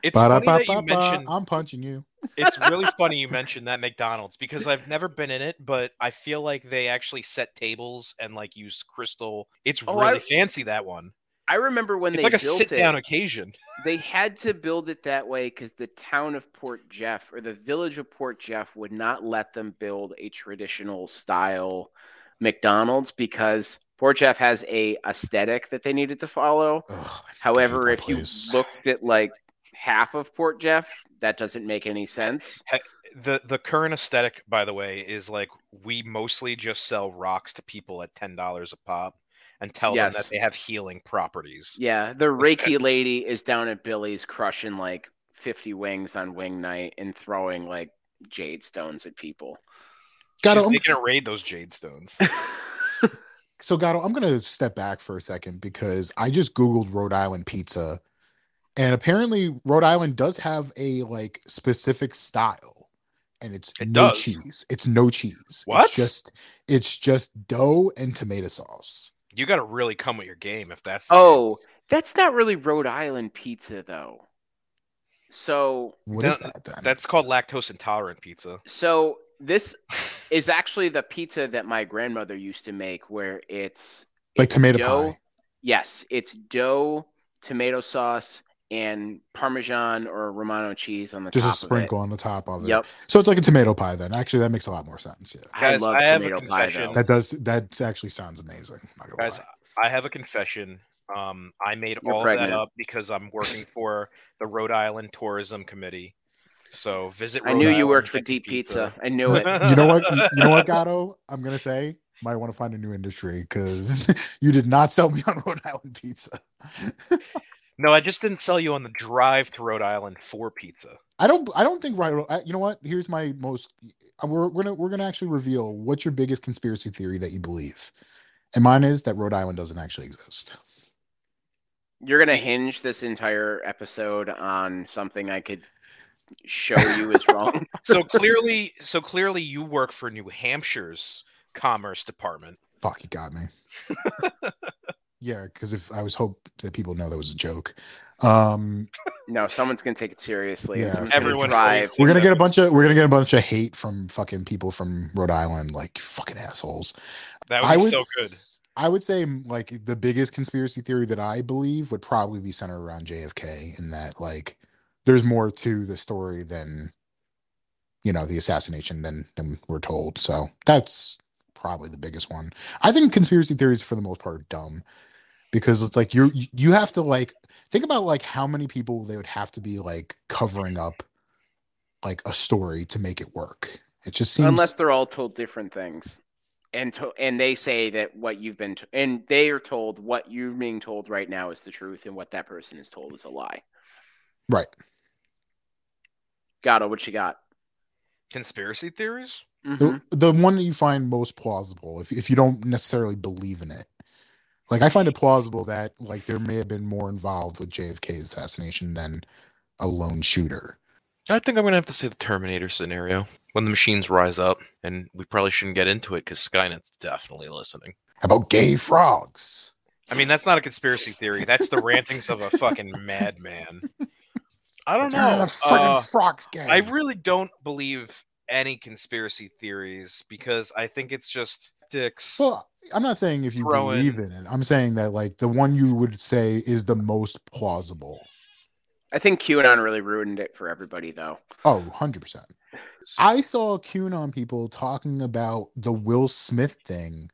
It's funny that you mentioned. I'm punching you. it's really <laughs> funny you mentioned that McDonald's because I've never been in it, but I feel like they actually set tables and like use crystal. It's Oh, really I- fancy that one. I remember when It's they like a built sit down it, occasion. they had to build it that way because the town of Port Jeff or the village of Port Jeff would not let them build a traditional style McDonald's because Port Jeff has a aesthetic that they needed to follow. Ugh, I fucking However, that if you place. looked at like half of Port Jeff, that doesn't make any sense. The the current aesthetic, by the way, is like we mostly just sell rocks to people at ten dollars a pop and tell them that they have healing properties. Yeah, the Reiki lady is down at Billy's crushing like 50 wings on wing night and throwing like jade stones at people. Gato, She's I'm- making to raid those jade stones. <laughs> so Gato, I'm gonna step back for a second because I just googled Rhode Island pizza, and apparently Rhode Island does have a like specific style, and it's It no does? cheese. It's no cheese. What? It's just it's just dough and tomato sauce. you got to really come with your game if that's. oh, case. that's not really Rhode Island pizza though. So, What No, is that then? that's called lactose intolerant pizza. so this <laughs> is actually the pizza that my grandmother used to make where it's like it's tomato dough- pie. Yes, it's dough, tomato sauce, and Parmesan or Romano cheese on the Just a top sprinkle on the top of of it. it. Yep. So it's like a tomato pie then. Actually, that makes a lot more sense. Yeah. I Guys, love I have a tomato pie though. That does that actually sounds amazing. Guys, lie. I have a confession. Um, I made You're all pregnant. that up because I'm working for the Rhode Island Tourism Committee. So visit. I Rhode knew you worked for Deep Pizza. I knew it. you know what? <laughs> You know what, Gato? I'm gonna say might want to find a new industry because <laughs> you did not sell me on Rhode Island pizza. <laughs> No, I just didn't sell you on the drive to Rhode Island for pizza. I don't. I don't think right. You know what? Here's my most. We're, we're gonna we're gonna actually reveal what's your biggest conspiracy theory that you believe, and mine is that Rhode Island doesn't actually exist. You're gonna hinge this entire episode on something I could show you is <laughs> wrong. So clearly, so clearly, you work for New Hampshire's Commerce Department. Fuck, you got me. <laughs> yeah, because if I was hope that people know that was a joke. Um, No, someone's gonna take it seriously. Yeah, and Everyone gonna drive. we're gonna get a bunch of we're gonna get a bunch of hate from fucking people from Rhode Island, like fucking assholes. That would I be would so good. s- I would say mm, like the biggest conspiracy theory that I believe would probably be centered around JFK in that like there's more to the story than you know the assassination than than we're told. So that's probably the biggest one. I think conspiracy theories for the most part are dumb because it's like you you have to like think about like how many people they would have to be like covering up like a story to make it work. It just seems Unless they're all told different things, and to, and they say that what you've been t- and they are told what you're being told right now is the truth, and what that person is told is a lie. right. Gato, what you got? Conspiracy theories? Mhm. the, the one that you find most plausible if, if you don't necessarily believe in it like i find it plausible that like there may have been more involved with jfk's assassination than a lone shooter I think I'm gonna have to say the Terminator scenario when the machines rise up, and we probably shouldn't get into it because Skynet's definitely listening. how about gay frogs I mean, that's not a conspiracy theory. That's the rantings of a fucking madman. I don't Turn know. the friggin' Uh, frogs gay I really don't believe any conspiracy theories because I think it's just dicks. well i'm not saying if you Throw in- believe in it i'm saying that like the one you would say is the most plausible I think QAnon really ruined it for everybody, though. oh 100% i saw qanon people talking about the will smith thing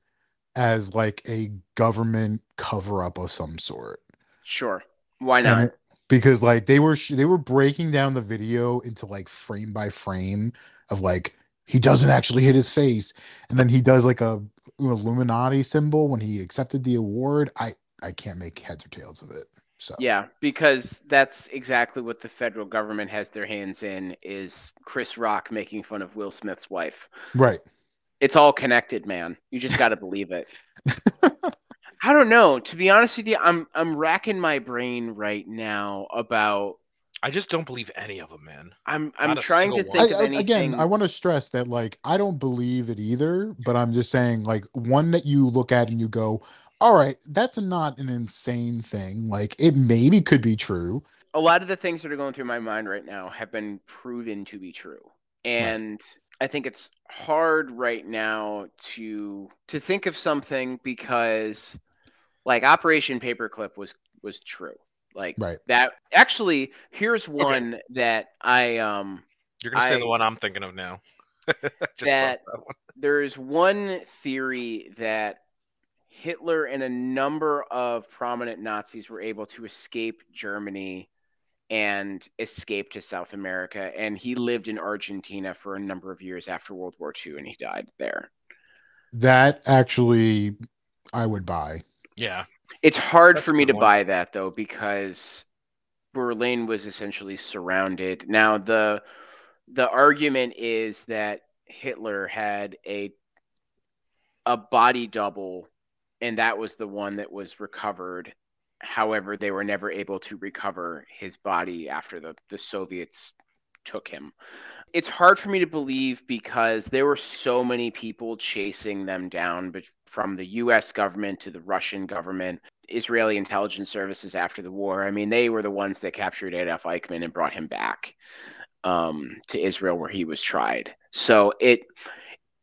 as like a government cover up of some sort Sure, why not? it- because like they were sh- they were breaking down the video into like frame by frame of like he doesn't actually hit his face and then he does like a illuminati symbol when he accepted the award i i can't make heads or tails of it so Yeah, because that's exactly what the federal government has their hands in is Chris Rock making fun of Will Smith's wife. right It's all connected, man. You just got to believe it. I don't know. To be honest with you, I'm I'm racking my brain right now about I just don't believe any of them, man. I'm I'm Not trying to think I, of anything. again i want to stress that like i don't believe it either but i'm just saying like one that you look at and you go all right that's not an insane thing like it maybe could be true a lot of the things that are going through my mind right now have been proven to be true and i think it's hard right now to to think of something because like operation paperclip was was true like Right. that actually here's one that i um You're gonna say the one I'm thinking of now. <laughs> Just That- that one. there's one theory that Hitler and a number of prominent Nazis were able to escape Germany and escape to South America. And he lived in Argentina for a number of years after World War II and he died there. that actually i would buy Yeah, It's hard That's for me to one. buy that though because Berlin was essentially surrounded. Now the the argument is that Hitler had a a body double and that was the one that was recovered. However, they were never able to recover his body after the, the Soviets took him. It's hard for me to believe because there were so many people chasing them down, but from the US government to the Russian government, Israeli intelligence services after the war. I mean, they were the ones that captured Adolf Eichmann and brought him back um, to Israel where he was tried. So it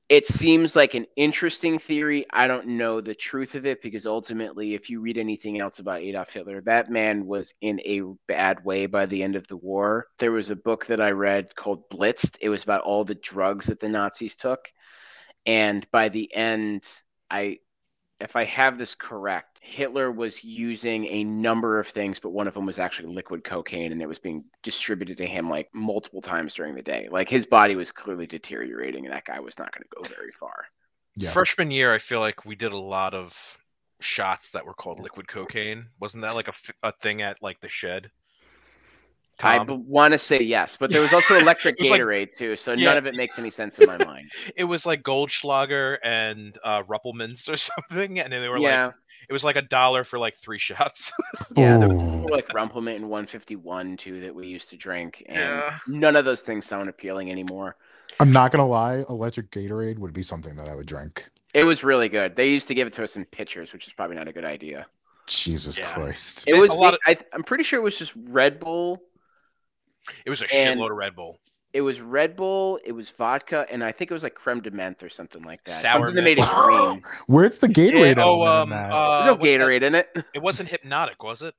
it seems like an interesting theory. I don't know the truth of it because ultimately, if you read anything else about Adolf Hitler, that man was in a bad way by the end of the war. There was a book that I read called Blitzed. It was about all the drugs that the Nazis took. And by the end, I if I have this correct, Hitler was using a number of things, but one of them was actually liquid cocaine, and it was being distributed to him like multiple times during the day. Like his body was clearly deteriorating, and that guy was not going to go very far. Yeah. freshman year, I feel like we did a lot of shots that were called liquid cocaine. Wasn't that like a, a thing at like the shed? I Tom? want to say yes, but there was also <laughs> electric It was like- Gatorade too, so Yeah. none of it makes any sense in my <laughs> mind. it was like Goldschlager and uh, Ruppelmans or <laughs> something, and they were yeah, like it was like a dollar for like three shots. yeah, there was like Rumple Minze and 151 too that we used to drink, and Yeah. none of those things sound appealing anymore. I'm not gonna lie, electric Gatorade would be something that I would drink. It was really good. They used to give it to us in pitchers, which is probably not a good idea. Jesus Yeah. Christ. It A was. lot of- I, I'm pretty sure it was just Red Bull. It was a And- shitload of Red Bull. It was Red Bull. It was vodka, and I think it was like creme de menthe or something like that. Sour something that made it green. <gasps> Where's the Gatorade? Yeah, oh, um, uh, no what's that- Gatorade in it. It wasn't Hpnotiq, was it?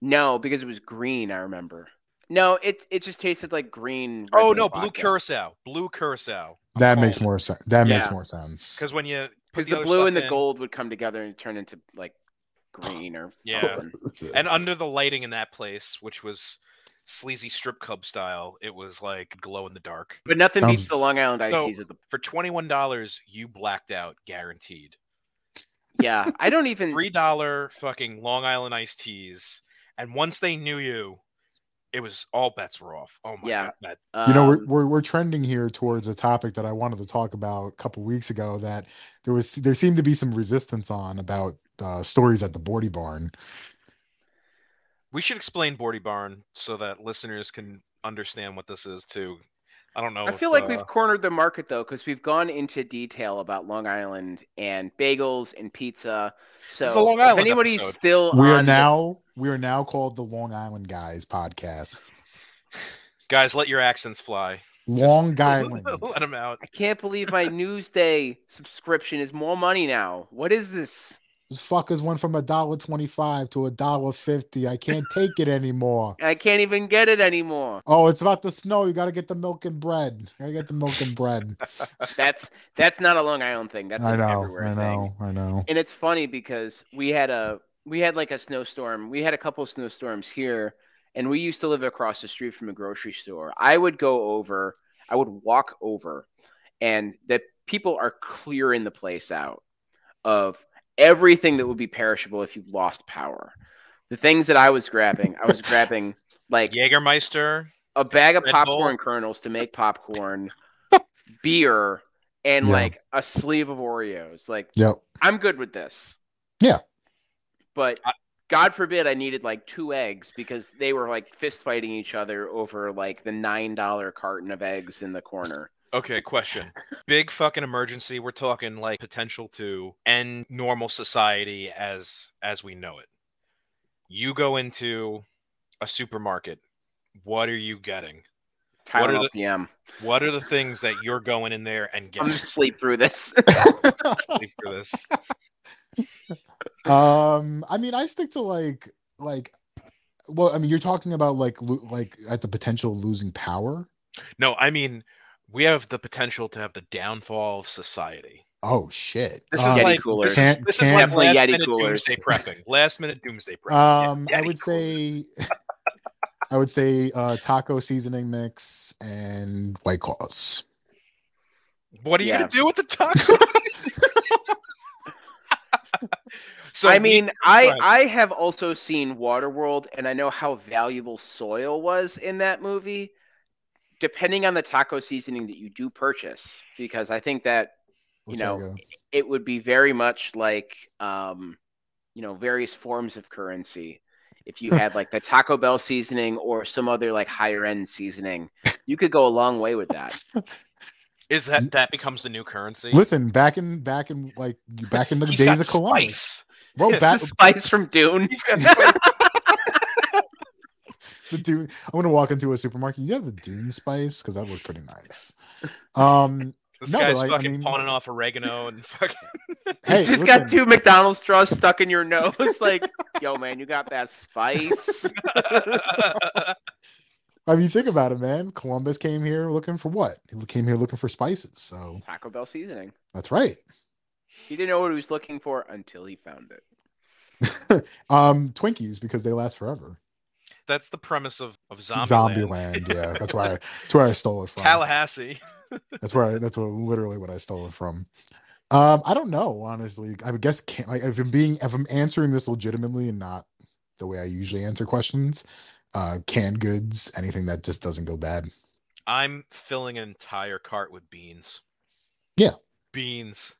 No, because it was green. I remember. No, it it just tasted like green. Red oh Bull no, blue curacao. Blue curacao. that makes more sense. That makes more sense. Because when you Because the other blue stuff and the in- gold would come together and turn into like green or Yeah. something. <laughs> and under the lighting in that place, which was sleazy strip club style, it was like glow in the dark. But nothing beats the Long Island iced So- teas at the. For twenty one dollars, you blacked out, guaranteed. Yeah, I don't even. Three dollar fucking Long Island iced teas, and once they knew you, it was all bets were off. Oh my Yeah. god, that you know, we're, um, we're we're trending here towards a topic that I wanted to talk about a couple weeks ago. That there was there seemed to be some resistance on about uh, stories at the Boardy Barn. We should explain Boardy Barn so that listeners can understand what this is too. I don't know. I if, feel like uh, we've cornered the market though, because we've gone into detail about Long Island and bagels and pizza. So is a Long if Island anybody's episode. still We are on the- now we are now called the Long Island Guys podcast. guys, let your accents fly. Long <laughs> Island. let them out. I can't believe my Newsday subscription is more money now. What is this? Those fuckers went from a dollar twenty five to a dollar fifty. I can't take it anymore. <laughs> I can't even get it anymore. Oh, it's about the snow. You got to get the milk and bread. I get the milk and bread. <laughs> That's that's not a Long Island thing. That's I know. everywhere I thing. know. I know. And it's funny because we had a we had like a snowstorm. We had a couple snowstorms here, and we used to live across the street from a grocery store. I would go over, I would walk over, and the people are clearing the place out of everything that would be perishable if you lost power. The things that I was grabbing, I was <laughs> grabbing like Jägermeister. a bag of Red popcorn Bull. kernels to make popcorn, <laughs> beer, and Yeah. like a sleeve of Oreos. Like Yep. I'm good with this. Yeah. But I- God forbid I needed like two eggs because they were like fist fighting each other over like the nine dollar carton of eggs in the corner. Okay, question. Big fucking emergency. We're talking like potential to end normal society as as we know it. You go into a supermarket. What are you getting? What are the- PM. What are the things that you're going in there and getting? I'm getting? gonna sleep through this. <laughs> Sleep through this. um, I mean, I stick to like like. Well, I mean, you're talking about like lo- like at the potential losing power. No, I mean we have the potential to have the downfall of society. Oh shit. This Um, is Yeti like coolers. this is, Can't- this can't- like last Yeti minute coolers. doomsday <laughs> prepping. Last minute doomsday prepping. Um, Yeah, I would coolers. say, <laughs> I would say, uh, taco seasoning mix and White Claws. What are you Yeah. gonna do with the taco? <laughs> so I mean, I I have also seen Waterworld, and I know how valuable soil was in that movie. Depending on the taco seasoning that you do purchase, because I think that You know, Ortega. it would be very much like um, you know various forms of currency. If you had like the <laughs> Taco Bell seasoning or some other like higher end seasoning, you could go a long way with that. is that that becomes the new currency? Listen, back in back in like back in the He's days of Columbus. spice. Bro, back the spice from Dune. He's got spice. <laughs> the Dune. I'm gonna walk into a supermarket. You have the Dune spice because that looked pretty nice. Um, <laughs> This No, guy's like, I fucking mean- pawning off oregano and <laughs> fucking. <laughs> hey, you just listen, got two McDonald's straws stuck in your nose. Like, yo, man, you got that spice. I mean, think about it, man. Columbus came here looking for what? He came here looking for spices. So Taco Bell seasoning. that's right. He didn't know what he was looking for until he found it. um, Twinkies because they last forever. That's the premise of of Zombie, Zombieland, yeah. <laughs> That's where I that's where I stole it from. Tallahassee. <laughs> That's where I, that's what, literally what I stole it from. Um, I don't know, honestly. I would guess can like if I'm being if I'm answering this legitimately and not the way I usually answer questions, uh, canned goods, anything that just doesn't go bad. I'm filling an entire cart with beans. Yeah. Beans.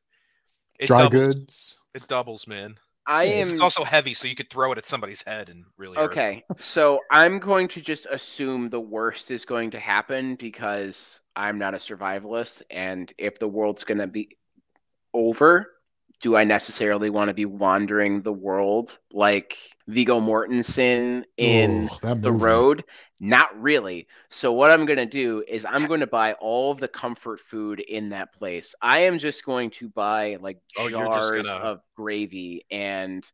It Dry doubles, goods. It doubles, man. I am It's also heavy, so you could throw it at somebody's head and really. Okay, so I'm going to just assume the worst is going to happen because I'm not a survivalist, and if the world's going to be over do I necessarily want to be wandering the world like Viggo Mortensen in Ugh, that the road? Not really. So what I'm going to do is I'm going to buy all of the comfort food in that place. I am just going to buy like Oh, you're jars gonna- of gravy and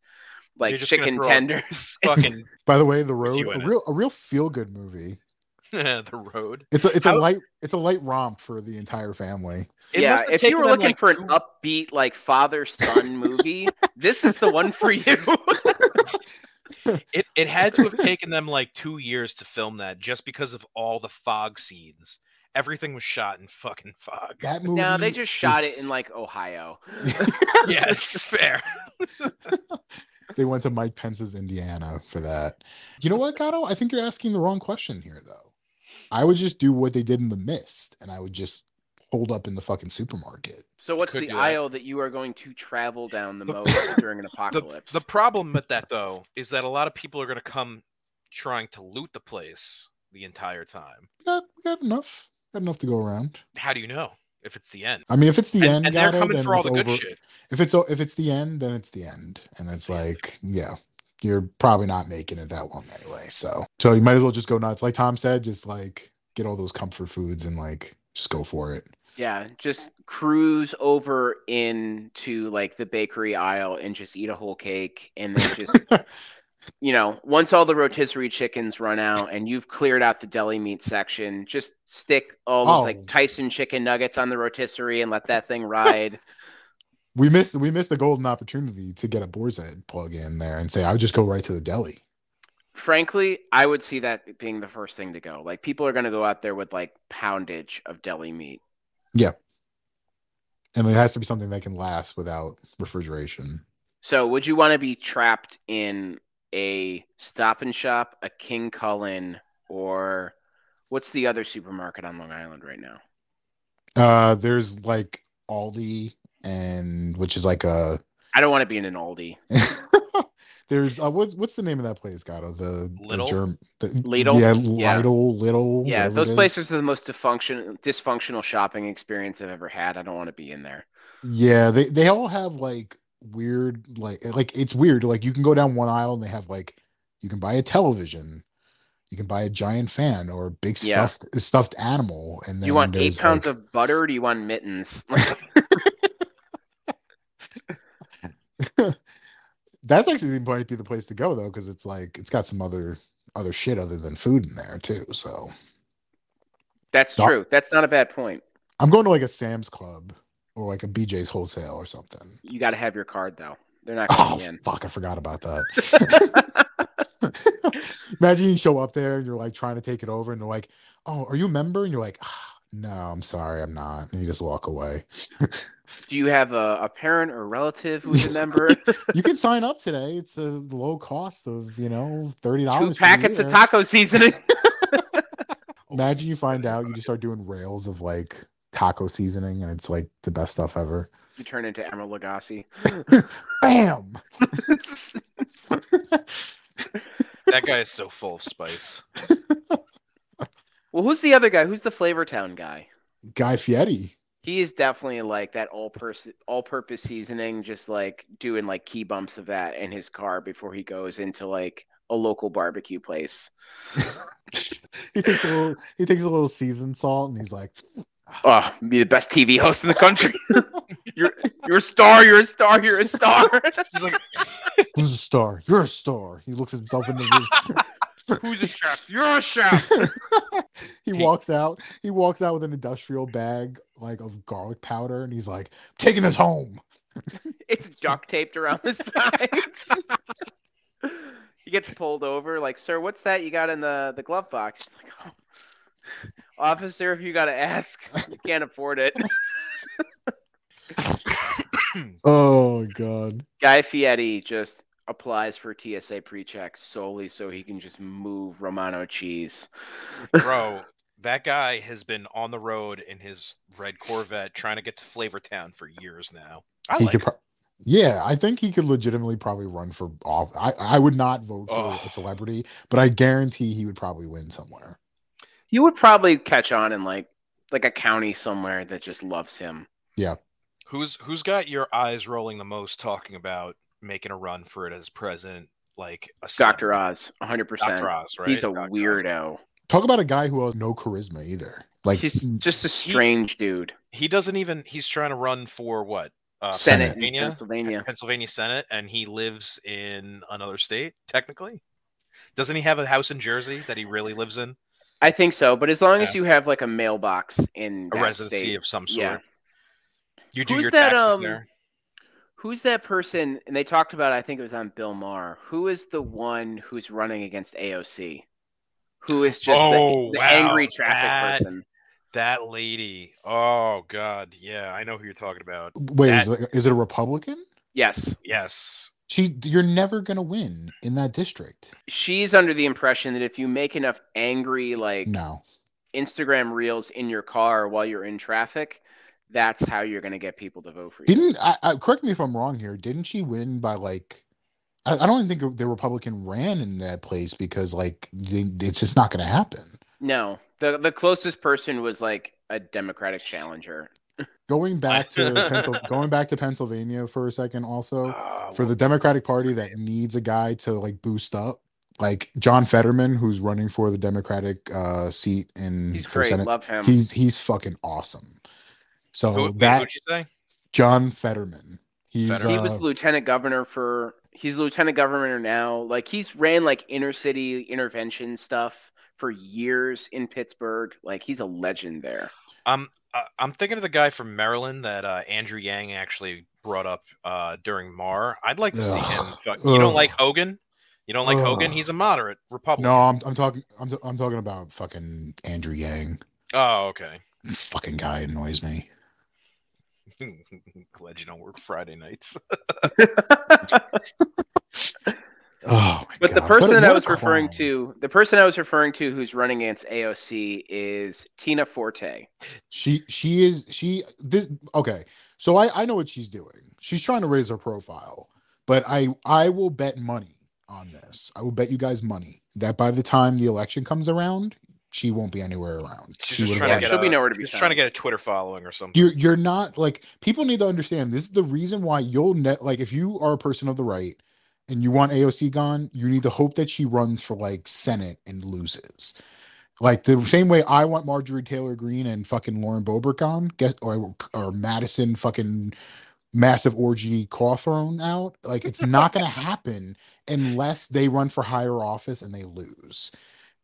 like You're just gonna chicken tenders. <laughs> Fucking By the way, the road a real a real feel good movie. <laughs> the road. It's a it's a light it's a light romp for the entire family. It yeah, if you taken were them, looking like, for an upbeat like father son <laughs> movie, this is the one for you. <laughs> It it had to have taken them like two years to film that just because of all the fog scenes. Everything was shot in fucking fog. That movie. no, they just shot it in like Ohio. yes, fair. they went to Mike Pence's Indiana for that. You know what, Gato? I think you're asking the wrong question here, though. I would just do what they did in the mist, and I would just hold up in the fucking supermarket. So what's Could the do that. aisle that you are going to travel down the The- most <laughs> during an apocalypse? the problem with that though is that a lot of people are going to come trying to loot the place the entire time. We got, we got enough. Got enough to go around. How do you know if it's the end? I mean, if it's the and, end, and they're Gato, coming then for all it's the good over. shit. If it's if it's the end, then it's the end, and it's like, yeah, you're probably not making it that long anyway. So, so you might as well just go nuts. Like Tom said, just like get all those comfort foods and like just go for it. yeah, just cruise over into like the bakery aisle and just eat a whole cake and then just <laughs> you know, once all the rotisserie chickens run out and you've cleared out the deli meat section, just stick all those Oh. like Tyson chicken nuggets on the rotisserie and let that thing ride. We missed we missed the golden opportunity to get a boar's head plug in there and say I would just go right to the deli. Frankly, I would see that being the first thing to go. Like people are going to go out there with like poundage of deli meat. Yeah. And it has to be something that can last without refrigeration. So, would you want to be trapped in a Stop and Shop, a King Cullen, or what's the other supermarket on Long Island right now? Uh there's like Aldi and which is like a I don't want to be in an Aldi. <laughs> there's uh what's what's the name of that place, Gato? The the germ the, Lidl? Yeah, Yeah. Lidl, Little. Yeah, those places are the most dysfunction, dysfunctional shopping experience I've ever had. I don't want to be in there. Yeah, they they all have like weird like like it's weird. Like you can go down one aisle and they have like you can buy a television, you can buy a giant fan or a big Yeah. stuffed stuffed animal, and then you want eight pounds like- of butter or do you want mittens? <laughs> <laughs> <laughs> That's actually might be the place to go though, because it's like it's got some other other shit other than food in there too. So That's No. true. That's not a bad point. I'm going to like a Sam's Club or like a BJ's Wholesale or something. You got to have your card though. They're not Oh in. fuck! I forgot about that. <laughs> <laughs> Imagine you show up there and you're like trying to take it over, and they're like, "Oh, are you a member?" And you're like, ah, "No, I'm sorry, I'm not." And you just walk away. Do you have a, a parent or relative who's a member? <laughs> you can sign up today. It's a low cost of you know $30. Two packets of taco seasoning. <laughs> <laughs> Imagine you find out you just start doing rails of like taco seasoning, and it's like the best stuff ever. you turn into Emeril Lagasse. Bam! That guy is so full of spice. Well, who's the other guy? Who's the Flavor Town guy? Guy Fieri. He is definitely like that all person all purpose seasoning, just like doing like key bumps of that in his car before he goes into like a local barbecue place. <laughs> he takes a little. He takes a little seasoned salt, and he's like, Oh, be the best TV host in the country. <laughs> you're you're a star, you're a star, you're a star. He's like, "Who's a star? You're a star." He looks at himself in the. <laughs> Who's a chef? You're a chef. <laughs> he He- walks out. He walks out with an industrial bag like of garlic powder, and he's like, "Taking us home." <laughs> It's duct taped around the side. <laughs> he gets pulled over, like, sir, what's that you got in the, the glove box? He's like, oh. Officer, if you gotta ask, you can't afford it. Oh god. Guy Fieri just applies for TSA pre-check solely so he can just move Romano cheese. bro, <laughs> that guy has been on the road in his red Corvette trying to get to Flavortown for years now. I he like could. it. Pro- yeah, I think he could legitimately probably run for off. I I would not vote for Oh. a celebrity, but I guarantee he would probably win somewhere. You would probably catch on in like like a county somewhere that just loves him. Yeah. Who's who's got your eyes rolling the most talking about making a run for it as president? Like a Dr. Oz, 100%. Dr. Oz, right? He's a Dr. Oz. weirdo. Talk about a guy who has no charisma either. Like He's just a strange dude. He doesn't even. He's trying to run for what? Uh, Senate Pennsylvania, Pennsylvania. Pennsylvania Senate, and he lives in another state. Technically, doesn't he have a house in Jersey that he really lives in? I think so, but as long as you have like a mailbox in A residency state, of some sort. yeah. You do Who's your that, taxes um, there. Who's that person? And they talked about. I think it was on Bill Maher. Who is the one who's running against AOC? Who is just Oh, the, the wow, angry traffic that- person? That lady. Oh God, yeah, I know who you're talking about. wait, is that- it, is it a Republican? Yes, Yes. She, you're never gonna win in that district. she's under the impression that if you make enough angry like No, Instagram reels in your car while you're in traffic, that's how you're going to get people to vote for you. didn't I, I? Correct me if I'm wrong here. Didn't she win by like? I, I don't even think the Republican ran in that place because like they, it's just not gonna happen. No, the the closest person was like a Democratic challenger. Going <laughs> back to Pencil, going back to Pennsylvania for a second, also Uh, for the Democratic Party that needs a guy to like boost up, like John Fetterman, who's running for the Democratic uh, seat in He's for great. Senate. Love him. He's he's fucking awesome. So who, wait, that who'd you say? John Fetterman, he's Fetterman. he uh, was lieutenant governor for. He's lieutenant governor now. Like he's ran like inner city intervention stuff for years in Pittsburgh. Like he's a legend there. Um, uh, I'm thinking of the guy from Maryland that uh, Andrew Yang actually brought up uh, during Mar. I'd like to see him. Ugh. You don't like Hogan? You don't like Hogan? He's a moderate Republican. no, I'm I'm talking I'm I'm talking about fucking Andrew Yang. Oh, okay. Fucking guy annoys me. Glad you don't work Friday nights. <laughs> Oh my But the person What that I what a was referring clown. to, the person I was referring to who's running against AOC is Tina Forte. She she is she this okay. So I I know what she's doing. She's trying to raise her profile. But I I will bet money on this. I will bet you guys money that by the time the election comes around, she won't be anywhere around. She's she just would've trying to won. get She'll be a, nowhere to be she's trying to get a Twitter following or something. you're you're not like people need to understand this is the reason why you'll net like if you are a person of the right and you want AOC gone, you need to hope that she runs for like Senate and loses. Like the same way I want Marjorie Taylor Greene and fucking Lauren Boebert gone, get or or Madison fucking massive orgy Cawthorn out. Like it's not gonna <laughs> happen unless they run for higher office and they lose.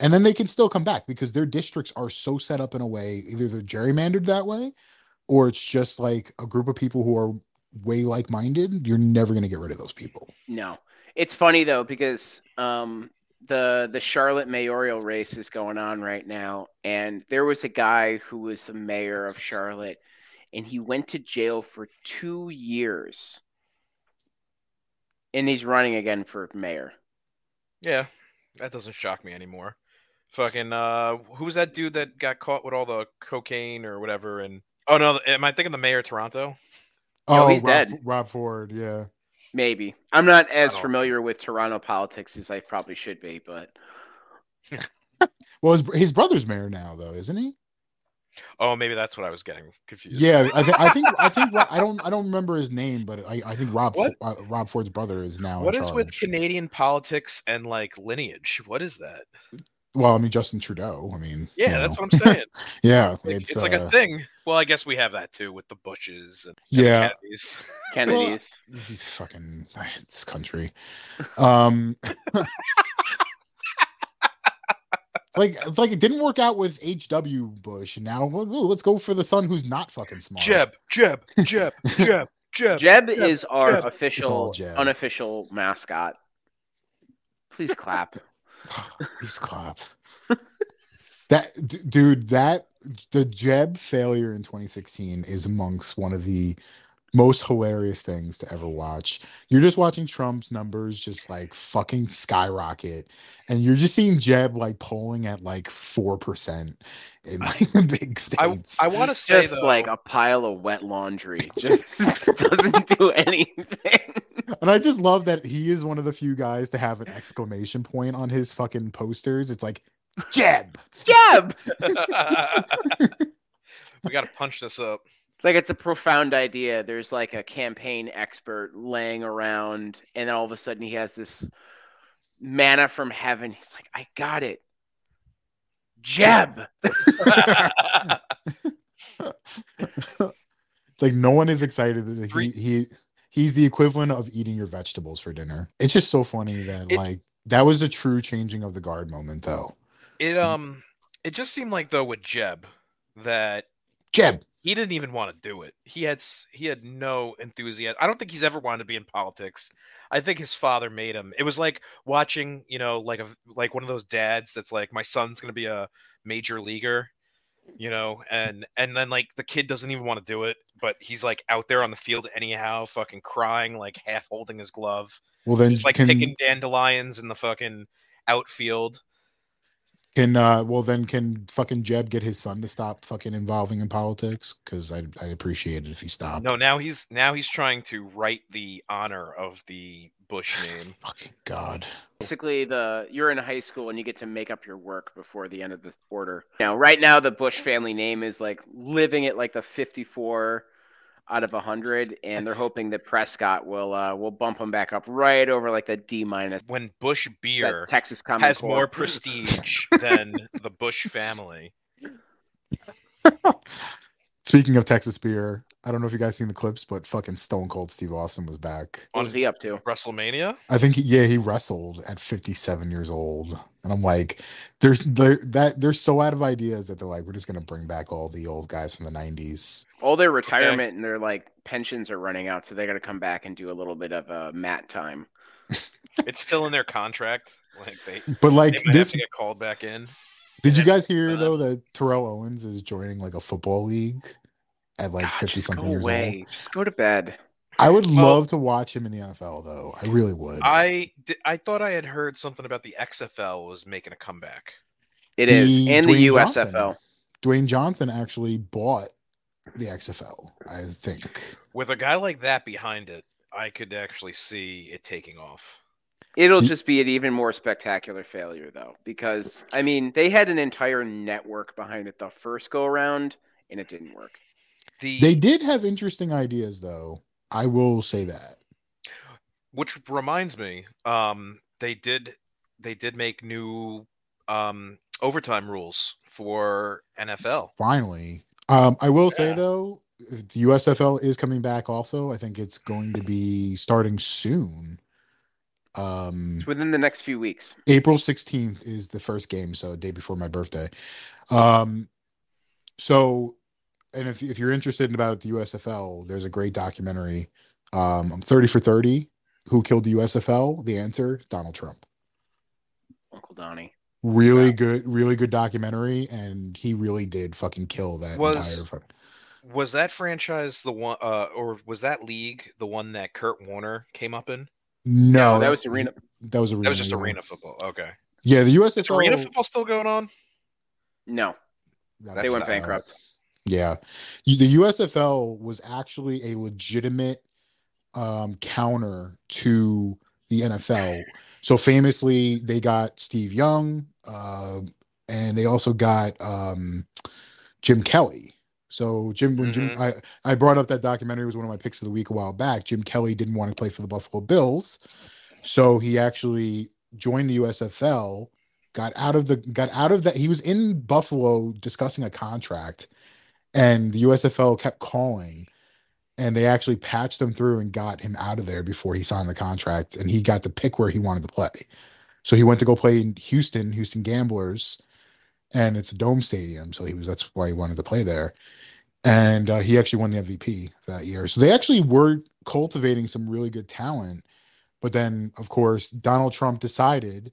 And then they can still come back because their districts are so set up in a way, either they're gerrymandered that way, or it's just like a group of people who are way like-minded. You're never gonna get rid of those people. No, it's funny though because um, the the Charlotte mayoral race is going on right now, and there was a guy who was the mayor of Charlotte, and he went to jail for two years, and he's running again for mayor. Yeah, that doesn't shock me anymore. Fucking uh, who's that dude that got caught with all the cocaine or whatever? And oh no, am I thinking the mayor of Toronto? No, oh, he's Rob, dead. Rob Ford, yeah. Maybe I'm not as don't- familiar with Toronto politics as I probably should be, but <laughs> Well, his, his brother's mayor now, though, isn't he? Oh, maybe that's what I was getting confused. Yeah, I, th- I think I think I don't I don't remember his name, but I, I think Rob What? Uh, Rob Ford's brother is now. What in is with. Canadian politics and like lineage? What is that? Well, I mean Justin Trudeau. I mean, Yeah, you that's what I'm saying. <laughs> yeah, Like, it's, it's, like a uh, thing. Well, I guess we have that too with the Bushes and and Yeah. Kennedys. <laughs> Kennedy's. These fucking this country. Um It's <laughs> like it's like it didn't work out with H.W. Bush, and now well, well, let's go for the son who's not fucking smart. Jeb, Jeb, Jeb, Jeb, Jeb. Jeb is our Jeb. Official, Jeb. unofficial mascot. Please clap. He's clap. that d- dude, that the Jeb failure in 2016 is amongst one of the most hilarious things to ever watch. You're just watching Trump's numbers just like fucking skyrocket, and you're just seeing Jeb like polling at like four percent in like the <laughs> big I, states. I want to say Just though, like a pile of wet laundry. <laughs> Just doesn't do <laughs> anything. and I just love that he is one of the few guys to have an exclamation point on his fucking posters. It's like Jeb. Jeb. we got to punch this up. Like it's a profound idea. There's like a campaign expert laying around, and then all of a sudden he has this manna from heaven. He's like, I got it. Jeb. <laughs> it's like no one is excited that he, he he's the equivalent of eating your vegetables for dinner. It's just so funny that It- like that was a true changing of the guard moment though. It um it just seemed like though with Jeb that Jeb, he didn't even want to do it. He had he had no enthusiasm. I don't think he's ever wanted to be in politics. I think his father made him. It was like watching, you know, like a like one of those dads that's like my son's going to be a major leaguer, you know, and and then like the kid doesn't even want to do it, but he's like out there on the field anyhow, fucking crying, like half holding his glove, well then just like can picking dandelions in the fucking outfield. Can uh well then can fucking Jeb get his son to stop fucking involving in politics? Because I I'd appreciate it if he stopped. No, now he's now he's trying to right the honor of the Bush <sighs> name. Fucking God. Basically, the you're in high school and you get to make up your work before the end of the order. Now, right now, the Bush family name is like living at like the 54 out of 100, and they're hoping that Prescott will uh, will bump them back up right over like the D minus. When Bush beer Texas Common has Core. more <laughs> prestige than the Bush family. <laughs> Speaking of Texas beer, I don't know if you guys seen the clips, but fucking Stone Cold Steve Austin was back. What was he up to? WrestleMania? I think he, yeah, he wrestled at 57 years old, and I'm like, there's they're, that they're so out of ideas that they're like, we're just gonna bring back all the old guys from the 90s. All their retirement and their like pensions are running out, so they got to come back and do a little bit of uh, mat time. <laughs> It's still in their contract. Like they, But they like might have this, to get called back in. did you guys hear uh, though that Terrell Owens is joining like a football league at like 50 something years away. old? Just go to bed. I would Well- love to watch him in the NFL though. I really would. I I thought I had heard something about the XFL was making a comeback. It is, The and the Dwayne Johnson. USFL. Dwayne Johnson actually bought the XFL, I think. With a guy like that behind it, I could actually see it taking off. It'll Ye- just be an even more spectacular failure, though, because I mean they had an entire network behind it the first go around, and it didn't work. The They did have interesting ideas though. I will say that. which reminds me, um, they did they did make new um overtime rules for NFL. Finally. Um, I will say though, the USFL is coming back also. I think it's going to be starting soon. Um It's within the next few weeks. April 16th is the first game, so day before my birthday. Um so and if if you're interested in about the USFL, there's a great documentary. Um I'm 30 for 30. Who killed the USFL? The answer, Donald Trump. Uncle Donnie. Really good, really good documentary, and he really did fucking kill that Was- entire. fu- Was that franchise the one, uh, or was that league the one that Kurt Warner came up in? No, that was arena. That was arena. That was just yeah. arena football. Okay, Yeah, the is USFL. arena football still going on? No, that They went bankrupt. Yeah, the USFL was actually a legitimate um, counter to the NFL. So famously, they got Steve Young, uh, and they also got um, Jim Kelly. So Jim, when Jim, I, I brought up that documentary was one of my picks of the week a while back. Jim Kelly didn't want to play for the Buffalo Bills, so he actually joined the USFL. Got out of the got out of that. He was in Buffalo discussing a contract, and the USFL kept calling, and they actually patched him through and got him out of there before he signed the contract, and he got to pick where he wanted to play. So he went to go play in Houston, Houston Gamblers, and it's a dome stadium. So he was that's why he wanted to play there, and uh, he actually won the MVP that year. So they actually were cultivating some really good talent, but then of course Donald Trump decided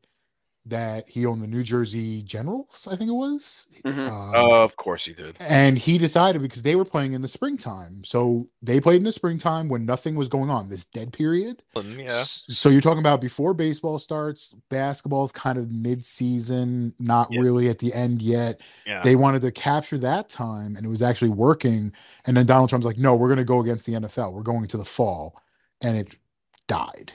that he owned the New Jersey Generals, I think it was. Mhm. Um, Uh, of course he did. and he decided because they were playing in the springtime. So they played in the springtime when nothing was going on, this dead period. Yeah, So you're talking about before baseball starts, basketball's kind of mid-season, not Yeah. really at the end yet. yeah. They wanted to capture that time and it was actually working. And then Donald Trump's like, no, we're going to go against the NFL. We're going to the fall. And it died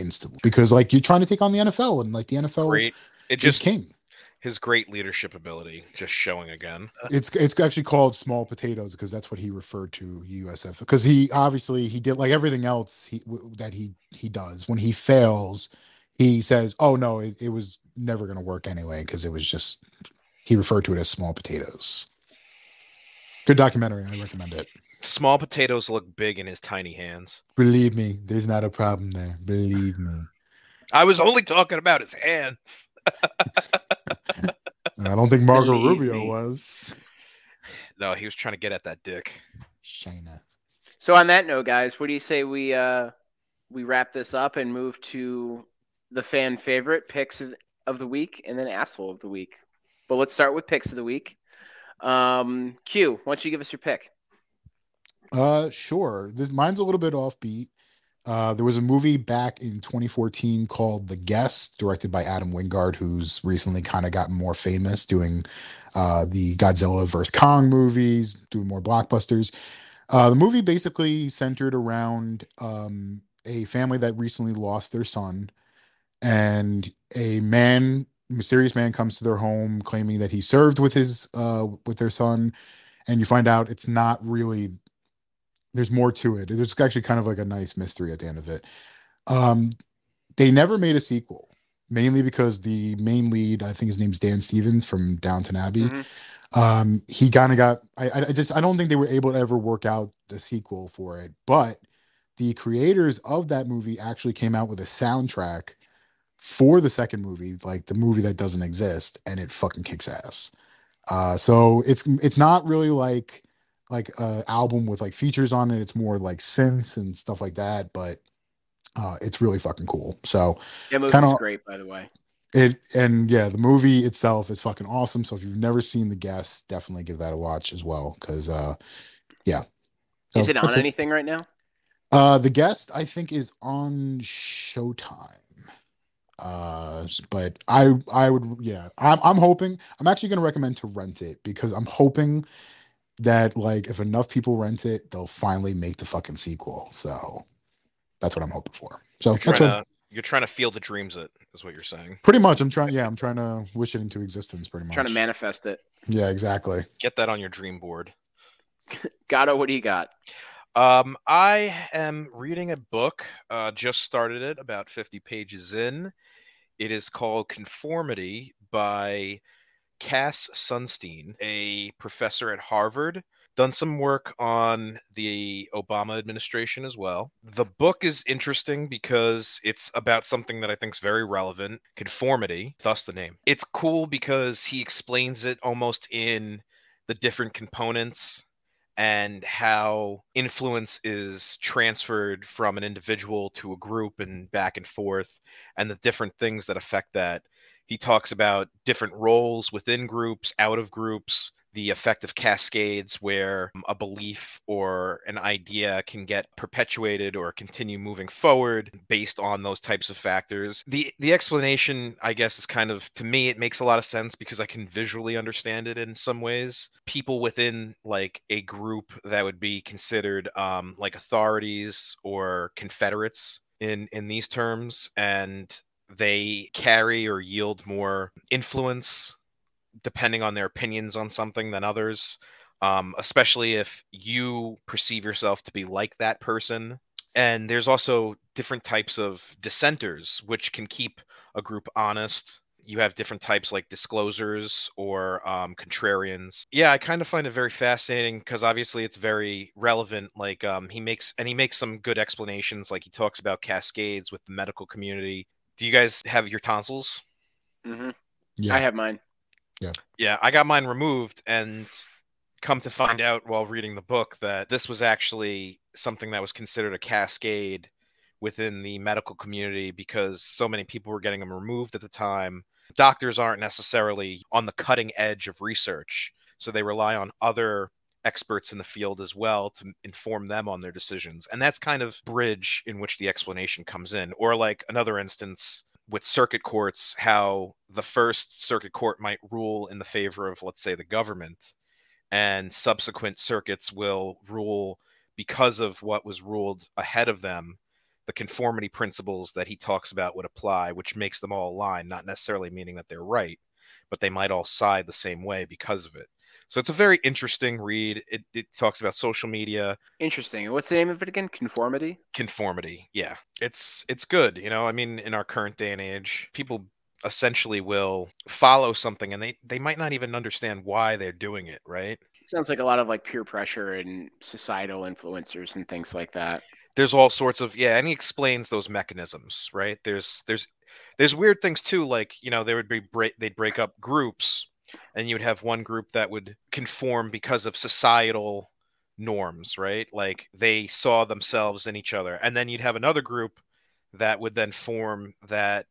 instantly because like you're trying to take on the NFL and like the NFL Great. It is just king. His great leadership ability just showing again. It's it's actually called small potatoes because that's what he referred to USF because he obviously he did like everything else he w- that he he does when he fails he says oh no it, it was never going to work anyway because it was just he referred to it as small potatoes. Good documentary. I recommend it. Small potatoes look big in his tiny hands. Believe me, there's not a problem there. Believe me. I was only talking about his hands. <laughs> I don't think Marco Believe Rubio me. was. No, he was trying to get at that dick. China. So on that note, guys, what do you say we uh we wrap this up and move to the fan favorite picks of, of the week and then asshole of the week. But let's start with picks of the week. Um, Q, why don't you give us your pick? Uh, sure. This mine's a little bit offbeat. Uh, there was a movie back in 2014 called The Guest, directed by Adam Wingard, who's recently kind of gotten more famous doing uh, the Godzilla vs. Kong movies, doing more blockbusters. Uh, the movie basically centered around um, a family that recently lost their son, and a man, mysterious man, comes to their home claiming that he served with his uh, with their son, and you find out it's not really there's more to it. There's actually kind of like a nice mystery at the end of it. Um, they never made a sequel, mainly because the main lead, I think his name's Dan Stevens from Downton Abbey. Mhm. Um, he kind of got. I, I just I don't think they were able to ever work out the sequel for it. But the creators of that movie actually came out with a soundtrack for the second movie, like the movie that doesn't exist, and it fucking kicks ass. Uh, so it's it's not really like like a album with like features on it. It's more like synths and stuff like that, but uh, it's really fucking cool. So That movie's Kinda- great, by the way. it and yeah, the movie itself is fucking awesome. So if you've never seen The Guest, definitely give that a watch as well. Because uh, yeah, Is it on anything right now? Uh, The Guest I think is on Showtime. Uh, but I I would yeah I'm I'm hoping I'm actually gonna recommend to rent it because I'm hoping that like if enough people rent it, they'll finally make the fucking sequel. So that's what I'm hoping for. So You're that's trying, what to, you're trying to feel the dreams it is what you're saying. pretty much I'm trying. Yeah, I'm trying to wish it into existence. Pretty much. Trying to manifest it. Yeah, exactly. Get that on your dream board. <laughs> Gato, what do you got? Um, I am reading a book. Uh, just started it, about 50 pages in. It is called Conformity by Cass Sunstein, a professor at Harvard. Done some work on the Obama administration as well. The book is interesting because it's about something that I think is very relevant conformity, thus the name. It's cool because he explains it almost in the different components and how influence is transferred from an individual to a group and back and forth, and the different things that affect that. He talks about different roles within groups, out of groups, the effect of cascades where a belief or an idea can get perpetuated or continue moving forward based on those types of factors. The the explanation, I guess, is kind of to me it makes a lot of sense because I can visually understand it in some ways. People within like a group that would be considered um, like authorities or confederates in in these terms and they carry or yield more influence depending on their opinions on something than others, um, especially if you perceive yourself to be like that person. And there's also different types of dissenters, which can keep a group honest. You have different types like disclosures or um, contrarians. Yeah, I kind of find it very fascinating because obviously it's very relevant. Like um, he makes and he makes some good explanations. Like he talks about cascades with the medical community. Do you guys have your tonsils? Mm-hmm. Yeah. I have mine. Yeah. Yeah, I got mine removed and come to find out while reading the book that this was actually something that was considered a cascade within the medical community because so many people were getting them removed at the time. Doctors aren't necessarily on the cutting edge of research, so they rely on other experts in the field as well to inform them on their decisions. And that's kind of bridge in which the explanation comes in. Or like another instance with circuit courts, how the first circuit court might rule in the favor of, let's say, the government, and subsequent circuits will rule because of what was ruled ahead of them. The conformity principles that he talks about would apply, which makes them all align, not necessarily meaning that they're right, but they might all side the same way because of it. So it's a very interesting read. It, it talks about social media Interesting. What's the name of it again? Conformity. conformity. Yeah, it's it's good. You know, I mean, in our current day and age, people essentially will follow something and they they might not even understand why they're doing it. Right? Sounds like a lot of like peer pressure and societal influencers and things like that. There's all sorts of yeah, and he explains those mechanisms. Right? There's there's there's weird things too. Like you know, there would be break they'd break up groups, and you would have one group that would conform because of societal norms, right? Like they saw themselves in each other. And then you'd have another group that would then form that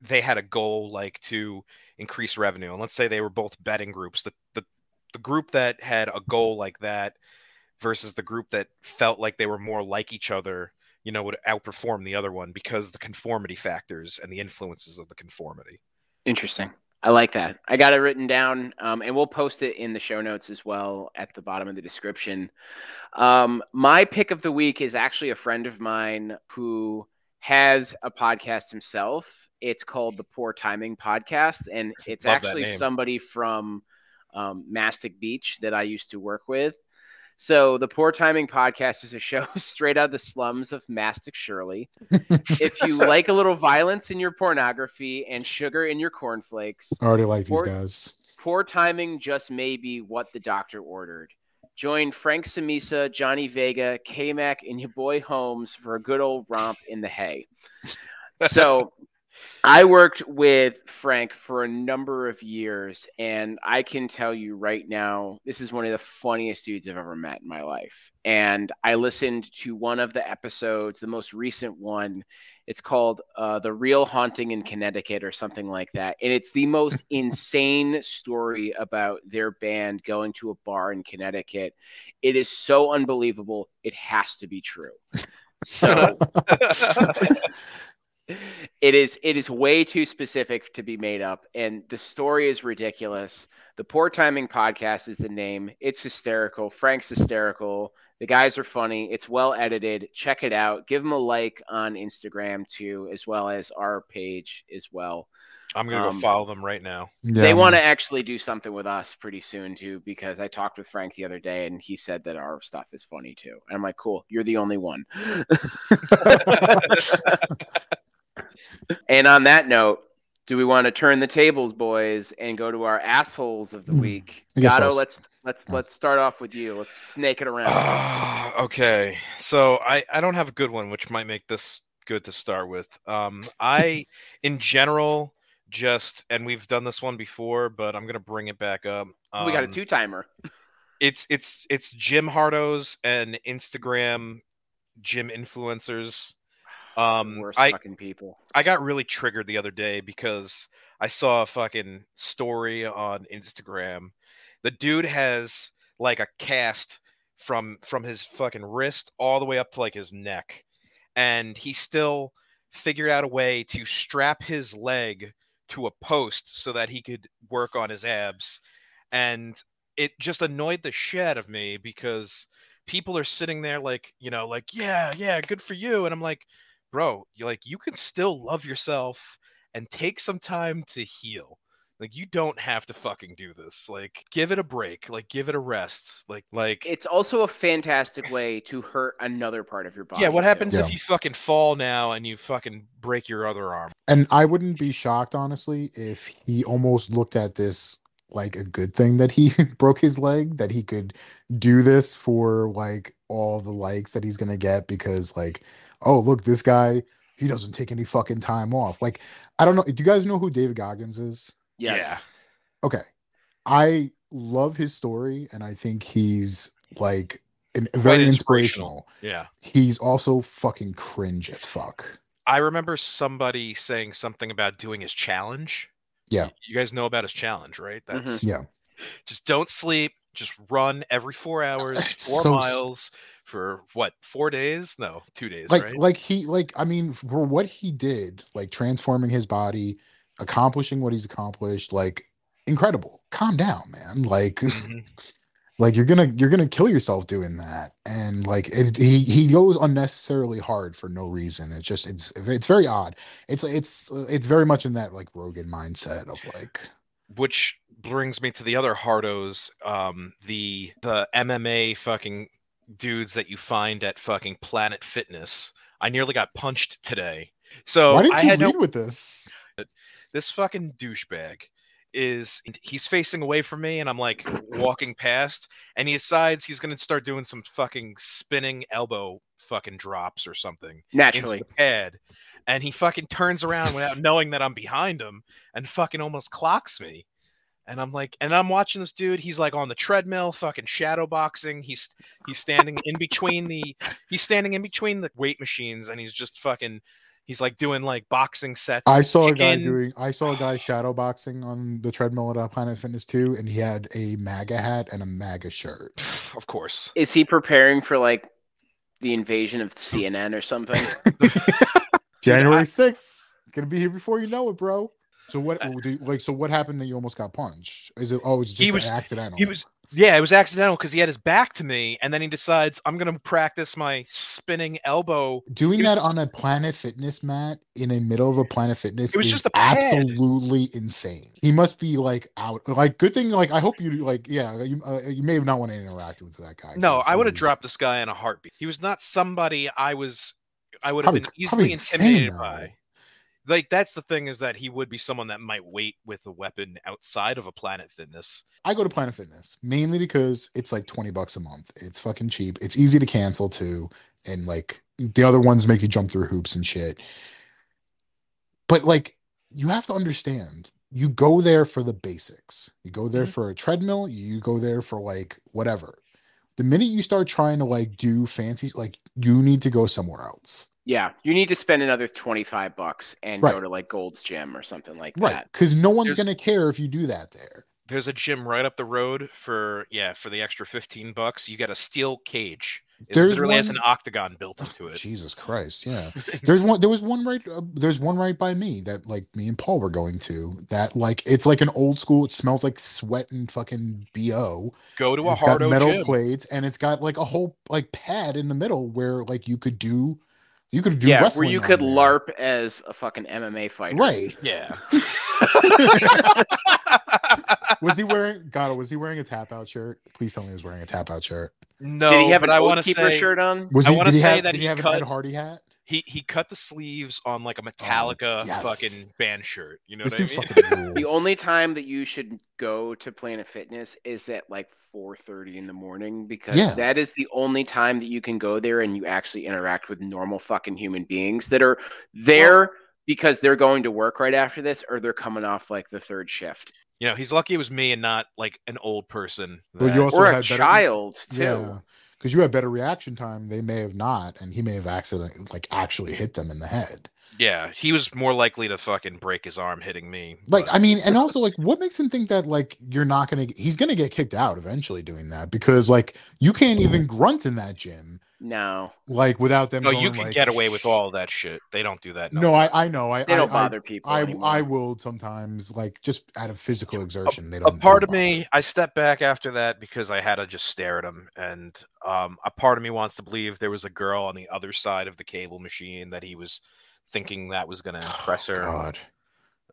they had a goal like to increase revenue. And let's say they were both betting groups. The the, the group that had a goal like that versus the group that felt like they were more like each other, you know, would outperform the other one because the conformity factors and the influences of the conformity. Interesting. I like that. I got it written down, um, and we'll post it in the show notes as well at the bottom of the description. Um, my pick of the week is actually a friend of mine who has a podcast himself. It's called the Poor Timing Podcast, and it's Love actually somebody from um, Mastic Beach that I used to work with. So the Poor Timing Podcast is a show <laughs> straight out of the slums of Mastic Shirley. <laughs> if you like a little violence in your pornography and sugar in your cornflakes, I already like these guys. poor timing just may be what the doctor ordered. Join Frank Samisa, Johnny Vega, K Mac, and your boy Holmes for a good old romp in the hay. <laughs> So I worked with Frank for a number of years, and I can tell you right now, this is one of the funniest dudes I've ever met in my life. And I listened to one of the episodes, the most recent one. It's called uh, The Real Haunting in Connecticut or something like that. And it's the most <laughs> insane story about their band going to a bar in Connecticut. It is so unbelievable. It has to be true. <laughs> So <laughs> it is it is way too specific to be made up and the story is ridiculous. The poor timing podcast is the name. It's hysterical. Frank's hysterical. The guys are funny. It's well edited. Check it out. Give them a like on instagram too as well as our page as well. I'm gonna Um, go follow them right now. Yeah, they want to actually do something with us pretty soon too because i talked with frank the other day and he said that our stuff is funny too. And i'm like cool. You're the only one <laughs> <laughs> <laughs> and on that note do we want to turn the tables boys and go to our assholes of the Hmm. week Gatto, I'll let's let's let's start off with you let's snake it around Ah, okay, so I I don't have a good one, which might make this good to start with. Um, I <laughs> in general just and we've done this one before, but I'm gonna bring it back up. we got a Um, two timer <laughs> It's it's it's gym Hardo's and Instagram gym influencers. Um, worst I fucking people I got really triggered the other day because I saw a fucking story on Instagram. The dude has like a cast from from his fucking wrist all the way up to like his neck, and he still figured out a way to strap his leg to a post so that he could work on his abs, and it just annoyed the shit out of me because people are sitting there like you know like yeah yeah good for you and i'm like bro, you like you can still love yourself and take some time to heal. Like you don't have to fucking do this. Like give it a break. Like give it a rest. Like like it's also a fantastic way to hurt another part of your body yeah, what happens Yeah. if you fucking fall now and you fucking break your other arm? And I wouldn't be shocked, honestly, if he almost looked at this like a good thing that he <laughs> broke his leg, that he could do this for like all the likes that he's gonna get because like, oh look, this guy, he doesn't take any fucking time off. Like, I don't know. Do you guys know who David Goggins is? yes Yeah. Okay. I love his story and I think he's like an, very inspirational. inspirational. Yeah. He's also fucking cringe as fuck. I remember somebody saying something about doing his challenge. Yeah. You guys know about his challenge, right? Mm-hmm. That's Yeah. just don't sleep, just run every four hours, It's four so s- miles for what, four days? No, two days, like right? like he like i mean for what he did like transforming his body accomplishing what he's accomplished like incredible calm down man like <laughs> Mhm. like you're gonna you're gonna kill yourself doing that and like it, he he goes unnecessarily hard for no reason it's just it's it's very odd it's it's it's very much in that like rogan mindset of like which brings me to the other hardos, um, the the MMA fucking dudes that you find at fucking Planet Fitness. I nearly got punched today. So Why didn't I you had lead no, with this? this fucking douchebag is he's facing away from me and I'm like walking past and he decides he's gonna start doing some fucking spinning elbow fucking drops or something into Naturally. the pad. And he fucking turns around without knowing that I'm behind him and fucking almost clocks me. And I'm like, and I'm watching this dude. He's like on the treadmill, fucking shadow boxing. He's he's standing in between the he's standing in between the weight machines, and he's just fucking he's like doing like boxing sets. I saw a guy Chicken. doing. I saw a guy <sighs> shadow boxing on the treadmill at uh, Planet Fitness too, and he had a MAGA hat and a MAGA shirt. <sighs> Of course. Is he preparing for like the invasion of <laughs> CNN or something? <laughs> January sixth, gonna be here before you know it, bro. So what? Uh, like, so what happened that you almost got punched? Is it? Oh, it's just was- accidental. He was yeah, it was accidental because he had his back to me, and then he decides I'm gonna practice my spinning elbow. doing that just- on a Planet Fitness mat in the middle of a Planet Fitness It was is just absolutely insane. He must be like out. Like, good thing. Like, I hope you like. Yeah, you uh, you may have not want to interact with that guy. No, I would have dropped this guy in a heartbeat. He was not somebody I was I would have been easily intimidated by. Like that's the thing is that he would be someone that might wait with a weapon outside of a Planet Fitness. I go to Planet Fitness mainly because it's like 20 bucks a month. It's fucking cheap. It's easy to cancel too. And like the other ones make you jump through hoops and shit. But like you have to understand, you go there for the basics. You go there Mhm. for a treadmill, you go there for like whatever. The minute you start trying to like do fancy, like you need to go somewhere else. yeah, you need to spend another twenty five bucks and Right. go to like Gold's Gym or something like Right. that. Because no one's There's- gonna care if you do that there. There's a gym right up the road for yeah for the extra fifteen bucks. You get a steel cage. It There's literally has an octagon built into it. Jesus Christ, yeah. <laughs> There's one. There was one right. Uh, there's one right by me that like me and Paul were going to. That like it's like an old school. It smells like sweat and fucking bo. Go to a It's got metal gym. plates and it's got like a whole like pad in the middle where like you could do, you could do yeah, where you could there. LARP as a fucking MMA fighter. Right. Yeah. <laughs> <laughs> Was he wearing? God, was he wearing a tap out shirt? Please tell me he was wearing a tap out shirt. No, Did he have but an I want to Keeper say shirt on? Was I he? wanna Did he say have? that Did he he have cut- an Ed Hardy hat? he he cut the sleeves on like a oh, Metallica Oh, yes. fucking band shirt. You know This what dude I mean? fucking. <laughs> The only time that you should go to Planet Fitness is at like 4:30 in the morning because Yeah. that is the only time that you can go there and you actually interact with normal fucking human beings that are there because they're going to work right after this or they're coming off like the third shift You know, he's lucky it was me and not like an old person. But you also or a better- child too. Yeah, because you had better reaction time. They may have not, and he may have accidentally like actually hit them in the head. yeah, he was more likely to fucking break his arm hitting me. Like, but- I mean, and <laughs> also like, what makes him think that like you're not gonna? He's gonna get kicked out eventually doing that because like you can't even grunt in that gym No, like without them. no, going, you can like, get away with all that shit. They don't do that. No, I I know. I they don't I, I- bother people. I anymore. I will sometimes like just out of physical exertion. They don't. A part don't of me i stepped back after that because i had to just stare at him and um, a part of me wants to believe there was a girl on the other side of the cable machine that he was thinking that was going to impress bother. her God,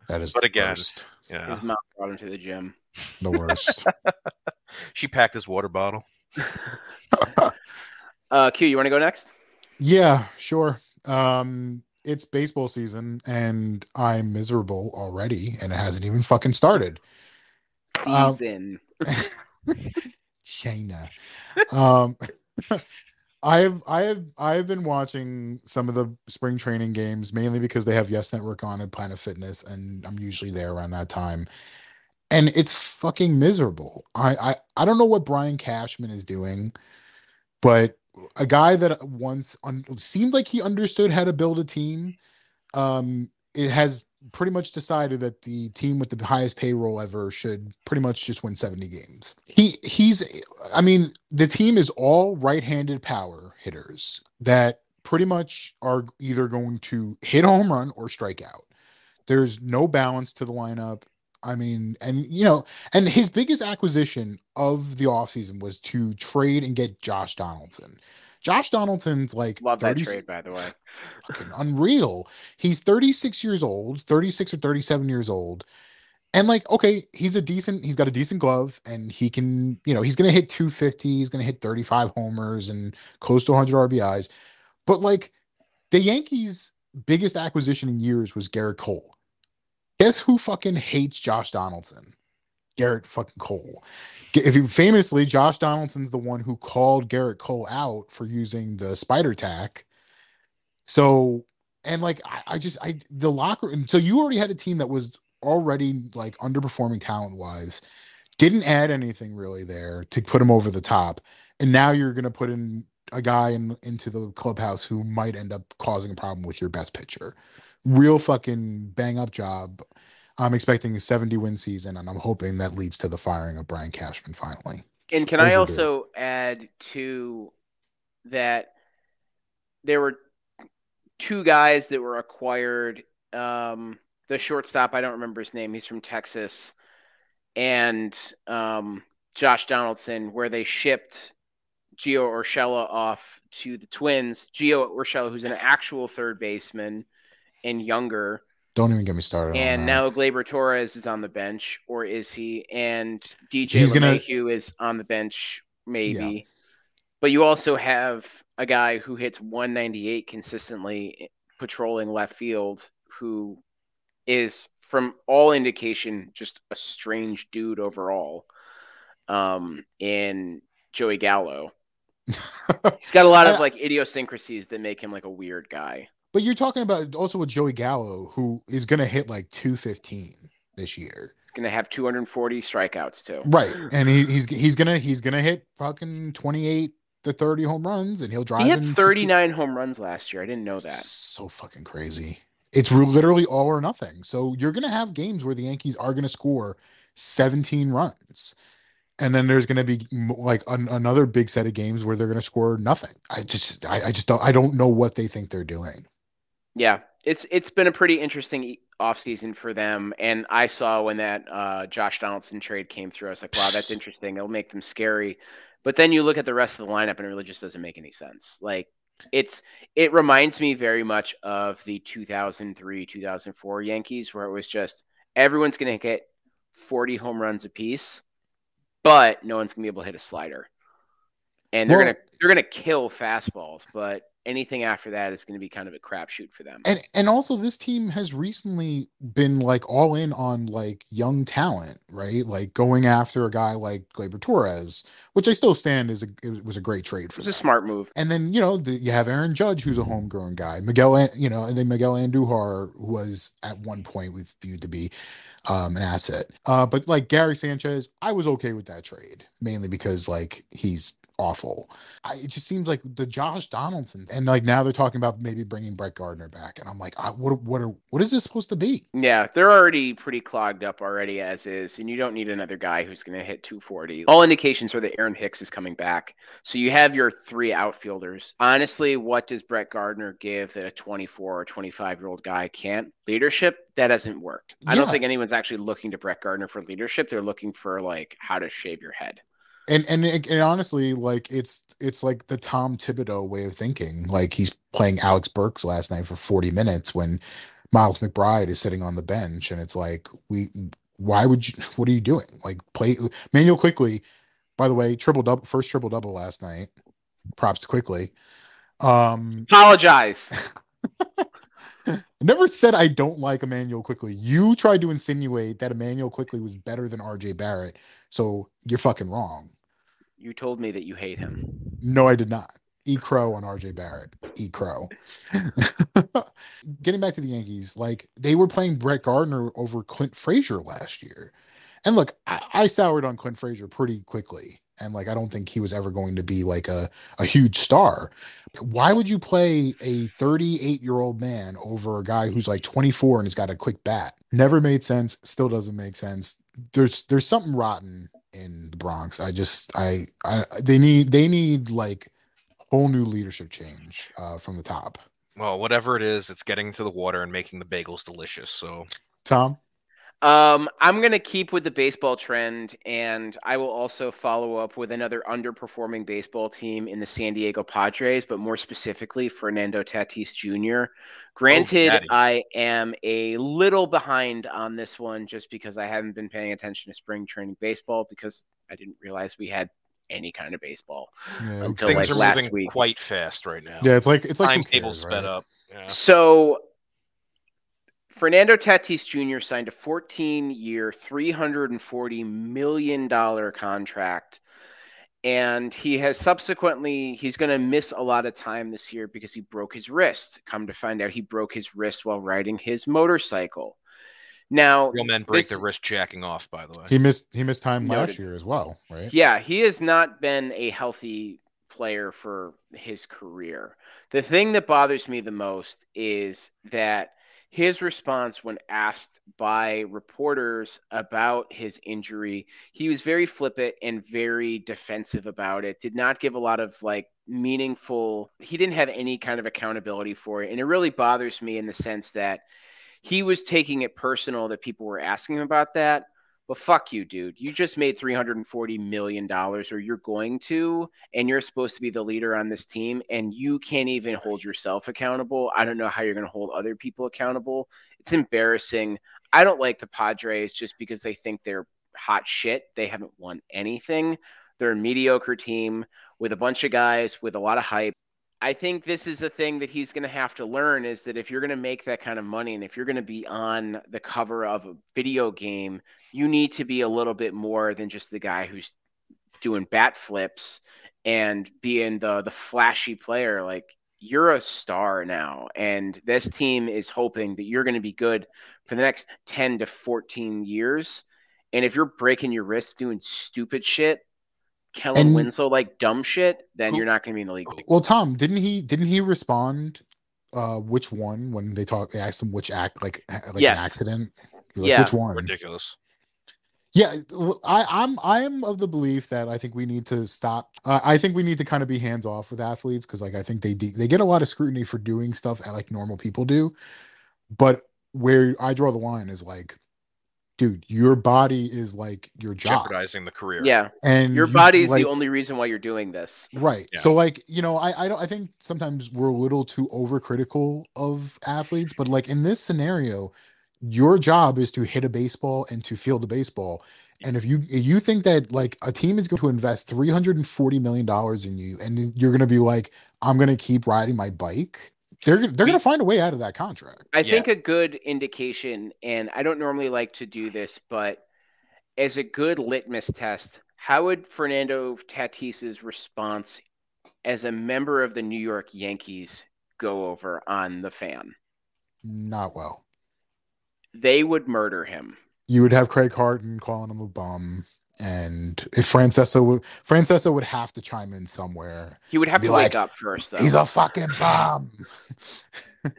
that is But the again- worst. yeah his mom brought him to the gym. The worst. <laughs> she packed his water bottle <laughs> <laughs> Uh, Q, you want to go next? Yeah, sure. Um, it's baseball season and I'm miserable already, and it hasn't even fucking started. Um, Season. <laughs> China. Um, I've <laughs> I have I've been watching some of the spring training games mainly because they have Yes Network on at Planet Fitness, and I'm usually there around that time. And it's fucking miserable. I I, I don't know what Brian Cashman is doing, but a guy that once un- seemed like he understood how to build a team, um, it has pretty much decided that the team with the highest payroll ever should pretty much just win 70 games. He he's I mean, the team is all right-handed power hitters that pretty much are either going to hit a home run or strike out. There's no balance to the lineup. I mean, and you know, and his biggest acquisition of the offseason was to trade and get Josh Donaldson. Josh Donaldson's like Love that trade, by the way. fucking unreal. He's 36 years old, 36 or 37 years old, And like, okay, he's a decent, he's got a decent glove and he can, you know, he's going to hit 250, he's going to hit 35 homers and close to 100 RBIs. But like the Yankees' biggest acquisition in years was Gerrit Cole. Guess who fucking hates Josh Donaldson? Gerrit fucking Cole. If you famously, Josh Donaldson's the one who called Gerrit Cole out for using the spider tack. So, and like, I, I just, I, the locker, and so you already had a team that was already like underperforming talent wise, didn't add anything really there to put him over the top. And now you're going to put in a guy in, into the clubhouse who might end up causing a problem with your best pitcher. Real fucking bang up job. I'm expecting a 70 win season, and I'm hoping that leads to the firing of Brian Cashman finally. And can Those I also add to that there were two guys that were acquired. Um, the shortstop, I don't remember his name. He's from Texas, and um, Josh Donaldson, where they shipped Gio Urshela off to the Twins. Gio Urshela, who's an actual third baseman and younger, Don't even get me started. and now Gleyber Torres is on the bench, or is he? And DJ He's gonna- LeMahieu is on the bench, maybe. But you also have a guy who hits 198 consistently, patrolling left field, who is, from all indication, just a strange dude overall. Um, in Joey Gallo, <laughs> he's got a lot of like idiosyncrasies that make him like a weird guy. But you're talking about also with Joey Gallo, who is going to hit like 215 this year, Gonna have 240 strikeouts too. right? <gasps> And he, he's he's gonna he's gonna hit fucking 28 to 30 home runs, and he'll drive He had 60 39 home runs last year. I didn't know that. So fucking crazy. It's literally all or nothing. So you're going to have games where the Yankees are going to score 17 runs. And then there's going to be like an, another big set of games where they're going to score nothing. I just, I, I just don't, I don't know what they think they're doing. Yeah, it's it's been a pretty interesting offseason for them. And I saw when that uh, Josh Donaldson trade came through, I was like, wow, that's <sighs> interesting. It'll make them scary. But then you look at the rest of the lineup, and it really just doesn't make any sense. Like it's it reminds me very much of the 2003 2004 Yankees, where it was just everyone's going to get 40 home runs apiece, but no one's going to be able to hit a slider. And they're Well- gonna they're gonna kill fastballs, but anything after that is going to be kind of a crapshoot for them. And, and also this team has recently been like all in on like young talent, right? Like going after a guy like Gleyber Torres, which I still stand is a, it was a great trade for It's a smart move. And then you know the, you have Aaron Judge, who's a homegrown guy. Miguel, you know, and then Miguel Andujar, was at one point was viewed to be um, an asset. Uh, but like Gary Sanchez, I was okay with that trade mainly because like he's awful. I, it just seems like the Josh Donaldson, and like now they're talking about maybe bringing Brett Gardner back, and I'm like, I, what, what are, what is this supposed to be? Yeah, they're already pretty clogged up already as is, and you don't need another guy who's going to hit 240. All indications are that Aaron Hicks is coming back. So you have your three outfielders. Honestly, what does Brett Gardner give that a 24 or 25 year old guy can't? Leadership? That hasn't worked. I don't think anyone's actually looking to Brett Gardner for leadership. They're looking for like how to shave your head. And and it- and honestly, like it's it's like the Tom Thibodeau way of thinking. Like he's playing Alec Burks last night for 40 minutes when Miles McBride is sitting on the bench, and it's like we why would you <laughs> what are you doing? Like play Manuel Quickley, by the way, triple double first triple double last night. Props to Quickley. Um Apologize. <laughs> Never said I don't like Immanuel Quickley. You tried to insinuate that Immanuel Quickley was better than RJ Barrett. So you're fucking wrong. You told me that you hate him. No, I did not. E Crow on RJ Barrett. E Crow. <laughs> Getting back to the Yankees, like they were playing Brett Gardner over Clint Frazier last year. And look, I, I soured on Clint Frazier pretty quickly. And like I don't think he was ever going to be like a, a huge star. Why would you play a 38 year old man over a guy who's like 24 and has got a quick bat? Never made sense, still doesn't make sense. There's there's something rotten in the Bronx. I just I I they need they need like whole new leadership change uh, from the top. Well, whatever it is, it's getting to the water and making the bagels delicious. So Tom, Um, I'm gonna keep with the baseball trend, and I will also follow up with another underperforming baseball team in the San Diego Padres, but more specifically Fernando Tatis Jr. Granted, daddy. I am a little behind on this one just because I haven't been paying attention to spring training baseball because I didn't realize we had any kind of baseball. Yeah, Until, Things like, are last moving week. quite fast right now. yeah, it's like it's like who Timetable cares, sped right? up. Yeah. So Fernando Tatis Jr. signed a 14-year, $340 million contract. And he has subsequently he's going to miss a lot of time this year because he broke his wrist. Come to find out he broke his wrist while riding his motorcycle. Now, Real men break this- their wrist jacking off, by the way. He missed he missed time Noted. last year as well, right? Yeah, he has not been a healthy player for his career. The thing that bothers me the most is that his response when asked by reporters about his injury, he was very flippant and very defensive about it. Did not give a lot of like meaningful, he didn't have any kind of accountability for it. And it really bothers me in the sense that he was taking it personal that people were asking him about that. But fuck you, dude. You just made $340 million, or you're going to, and you're supposed to be the leader on this team, and you can't even hold yourself accountable. I don't know how you're going to hold other people accountable. It's embarrassing. I don't like the Padres just because they think they're hot shit. They haven't won anything. They're a mediocre team with a bunch of guys with a lot of hype. I think this is a thing that he's going to have to learn is that if you're going to make that kind of money and if you're going to be on the cover of a video game, you need to be a little bit more than just the guy who's doing bat flips and being the the flashy player. Like you're a star now and this team is hoping that you're going to be good for the next 10 to 14 years. And if you're breaking your wrist doing stupid shit Kellen And- Winslow like dumb shit, then you're not going to be in the league. Well, Tom, didn't he didn't he respond uh which one when they talk they asked him which act like like Yes. an accident? Like, Yeah. Which one? Ridiculous. Yeah, I'm. I'm of the belief that I think we need to stop. Uh, I think we need to kind of be hands off with athletes because like I think they de- they get a lot of scrutiny for doing stuff that, like normal people do, but where I draw the line is like, dude, your body is like your job, Jeopardizing the career. Yeah, and your you- body is like, the only reason why you're doing this. Right. Yeah. So like, you know, I I don't I think sometimes we're a little too overcritical of athletes, but like in this scenario, your job is to hit a baseball and to field a baseball. And if you if you think that like a team is going to invest 340 million dollars in you and you're going to be like I'm going to keep riding my bike, they're gonna- they're going to find a way out of that contract. I Yeah. think a good indication, and I don't normally like to do this, but as a good litmus test, how would Fernando Tatis's response as a member of the New York Yankees go over on the fan? Not well. They would murder him. You would have Craig Carton calling him a bum and if Francesa would Francesa would have to chime in somewhere. He would have to like, wake up first, though. He's a fucking bum. <laughs>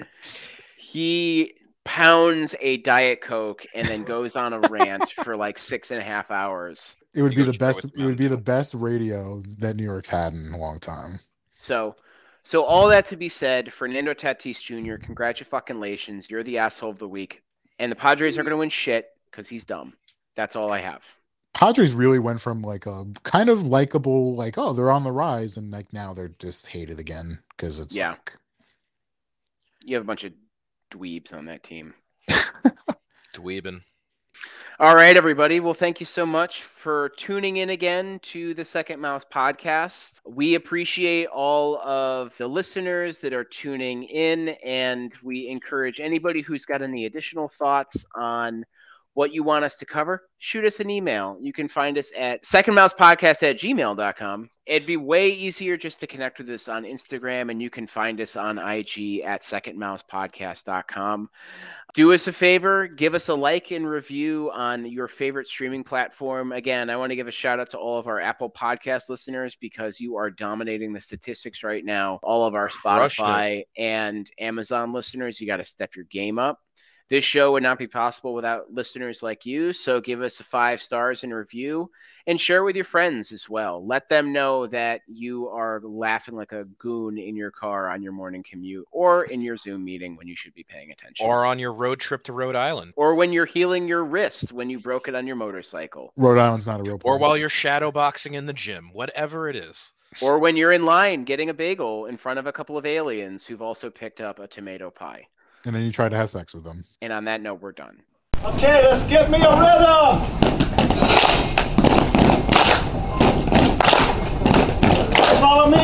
he pounds a diet coke and then goes on a rant for like six and a half hours. It would be the best. It would be the best radio that New York's had in a long time. So, so all that to be said, Fernando Tatis Jr. Congratulations, you're the asshole of the week, and the Padres are going to win shit because he's dumb. That's all I have. Padres really went from like a kind of likable, like oh they're on the rise, and like now they're just hated again because it's Yeah. like You have a bunch of dweebs on that team. <laughs> Dweebin. All right, everybody. Well, thank you so much for tuning in again to the Second Mouse podcast. We appreciate all of the listeners that are tuning in, and we encourage anybody who's got any additional thoughts on what you want us to cover, shoot us an email. You can find us at secondmousepodcast at gmail.com. It'd be way easier just to connect with us on Instagram, and you can find us on IG at secondmousepodcast.com. Do us a favor, give us a like and review on your favorite streaming platform. Again, I want to give a shout out to all of our Apple Podcast listeners because you are dominating the statistics right now. All of our Spotify and Amazon listeners, you got to step your game up. This show would not be possible without listeners like you. So give us a five stars and review and share with your friends as well. Let them know that you are laughing like a goon in your car on your morning commute or in your Zoom meeting when you should be paying attention. Or on your road trip to Rhode Island. or when you're healing your wrist when you broke it on your motorcycle. Rhode Island's not a real place. Or while you're shadow boxing in the gym. Whatever it is. Or when you're in line getting a bagel in front of a couple of aliens who've also picked up a tomato pie. And then you try to have sex with them. And on that note, we're done. Okay, let's get me a rhythm. Follow me.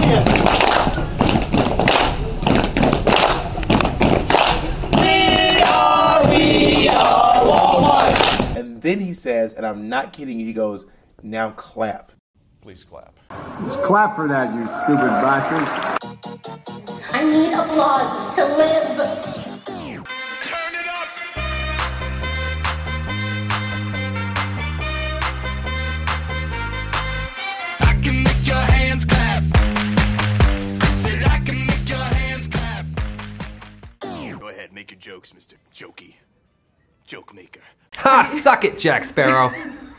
We are, we are Walmart. And then he says, and I'm not kidding you, he goes, now clap. Please clap. Just clap for that, you stupid bastard. I need applause to live. Go make your jokes, Mr. Jokey. Joke maker. Ha! Suck it, Jack Sparrow. <laughs>